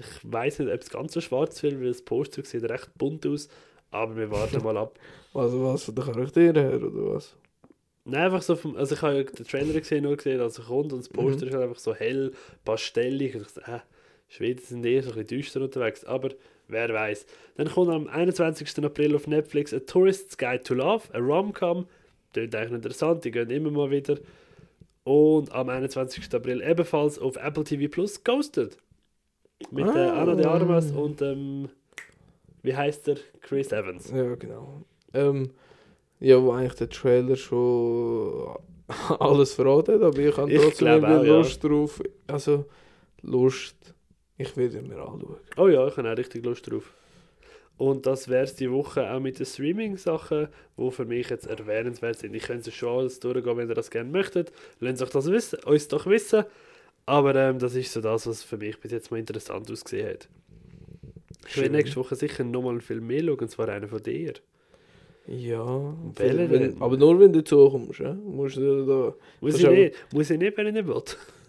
Ich weiß nicht, ob es ganz so schwarz wird, weil das Poster sieht recht bunt aus. Aber wir warten mal ab. Also was von den Charakteren her, oder was? Nein, einfach so vom, also ich habe ja den Trailer gesehen, nur gesehen, als er kommt und das Poster Mhm. ist halt einfach so hell, pastellig und ich dachte, äh, Schweden sind eher so ein bisschen düster unterwegs, aber wer weiß. Dann kommt am 21. April auf Netflix A Tourist's Guide to Love, ein Rom-Com, klingt eigentlich interessant, die gehen immer mal wieder. Und am 21. April ebenfalls auf Apple TV Plus Ghosted. Mit äh, Ah. Anna de Armas und ähm, wie heißt der? Chris Evans. Ja, genau. Ähm, ja, wo eigentlich der Trailer schon alles verraten hat, aber ich habe Ich trotzdem irgendwie auch, ja. Lust drauf. Also, Lust. Ich werde mir anschauen. Oh ja, ich habe auch richtig Lust drauf. Und das wäre es die Woche auch mit den Streaming-Sachen, die für mich jetzt erwähnenswert sind. Ich könnte es schon alles durchgehen, wenn ihr das gerne möchtet. Lasst euch das wissen, uns doch wissen. Aber ähm, das ist so das, was für mich bis jetzt mal interessant ausgesehen hat. Ich werde nächste Woche sicher nochmal einen Film mehr schauen, und zwar einen von dir. Ja, Welchen wenn, denn? aber nur wenn du zukommst. Ja? Musst du da, Muss ich nicht, muss ich nicht, wenn ich nicht will.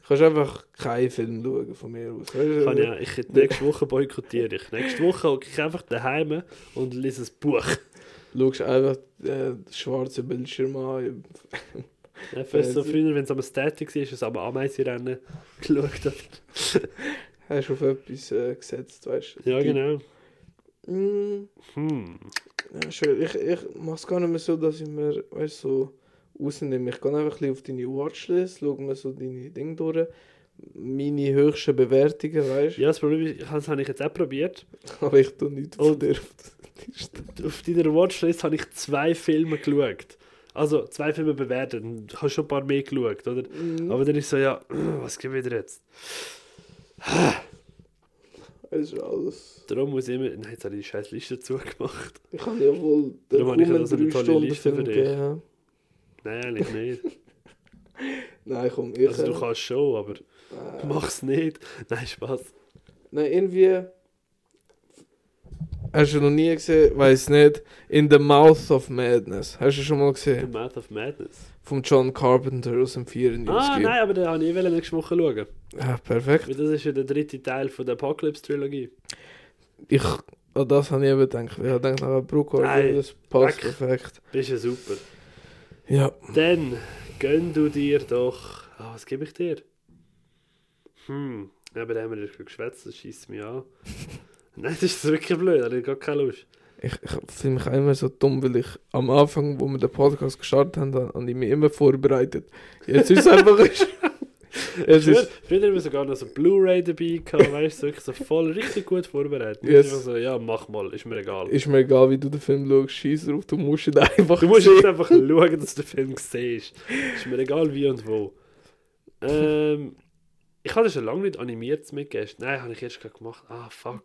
kannst einfach keinen Film schauen von mir aus. Weißt, Kann ja, ich, nächste Woche boykottiere ich. Nächste Woche hocke ich einfach daheim und lese ein Buch. Schaust einfach äh, den schwarzen Bildschirm an. Ja, so Äh, früher, wenn es am Static war, ist es am Ameisenrennen geschaut. Hast du auf etwas äh, gesetzt, weißt du? Ja, genau. Mm, Hm. ja, schön. Ich, ich mache es gar nicht mehr so, dass ich mir weißt, so rausnehme. Ich gehe einfach ein bisschen auf deine Watchlist, schaue mir so deine Dinge durch. Meine höchsten Bewertungen, weißt du? Ja, das Problem ist, das habe ich jetzt auch probiert. Aber ich tue nichts von dir. Auf deiner Watchlist habe ich zwei Filme geschaut. Also zwei Filme bewertet. Und habe schon ein paar mehr geschaut, oder? Mhm. Aber dann ist so, ja, was ich dir jetzt? Es ist alles. Darum muss ich immer. Nein, jetzt habe ich die scheiß Liste zugemacht. Ich kann ja wohl Darum habe ich also eine tolle Stunden Liste für dich. geben. Nein, eigentlich nicht. Nein, komm, ich. Also du kannst schon, aber äh, mach's nicht. Nein, Spaß. Nein, irgendwie. Hast du noch nie gesehen? Weiß nicht. In the Mouth of Madness. Hast du schon mal The gesehen? Mouth of Madness. Vom John Carpenter aus dem 94. Ah, nein, aber den habe ich eh nächste Woche schauen. Ja, perfekt. Weil das ist ja der dritte Teil von der Apocalypse-Trilogie. Ich, an das habe ich eben gedacht. Ich habe gedacht, Brook Nein, das passt weg. perfekt. Bist ja super. Ja. Dann gönn du dir doch. Ah, was gebe ich dir? Hm, aber da haben wir ja geschwätzt, das schießt mich an. Nein, das ist wirklich blöd, da habe ich gar keine Lust. Ich, ich fühle mich auch immer so dumm, weil ich am Anfang, wo wir den Podcast gestartet haben, habe ich mich immer vorbereitet. Jetzt ist es einfach. es Früher, ist, früher haben wir sogar noch so Blu-ray dabei gehabt, weißt du, wirklich so voll richtig gut vorbereitet. Yes. Yes. so, ja, mach mal, ist mir egal. ist mir egal, wie du den Film schaust, scheiß drauf, du musst ihn einfach Du musst sehen. jetzt einfach schauen, dass du den Film siehst. Ist mir egal wie und wo. Ähm, ich hatte schon lange nicht animiert mit Gästen. Nein, habe ich erst gerade gemacht. Ah, fuck.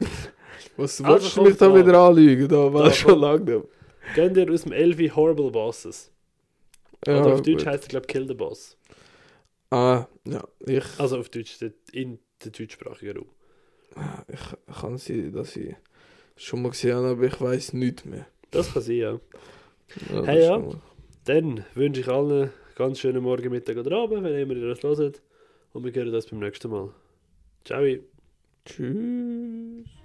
Was Also willst du mich da wieder anlügen? Da war Da schon lange nicht. Gönn dir aus dem Elvi Horrible Bosses. Ja, Oder auf Deutsch gut. heißt er, glaube ich, Kill the Boss. Ah, ja, ich, Also auf Deutsch, in der deutschsprachigen Raum. ich kann sie, dass ich schon mal gesehen habe, aber ich weiß nichts mehr. Das kann sein, ja. Ja, Hey, ja. mal- Dann wünsche ich allen einen ganz schönen Morgen, Mittag oder Abend, wenn immer ihr das hört. Und wir hören uns beim nächsten Mal. Ciao. Tschüss.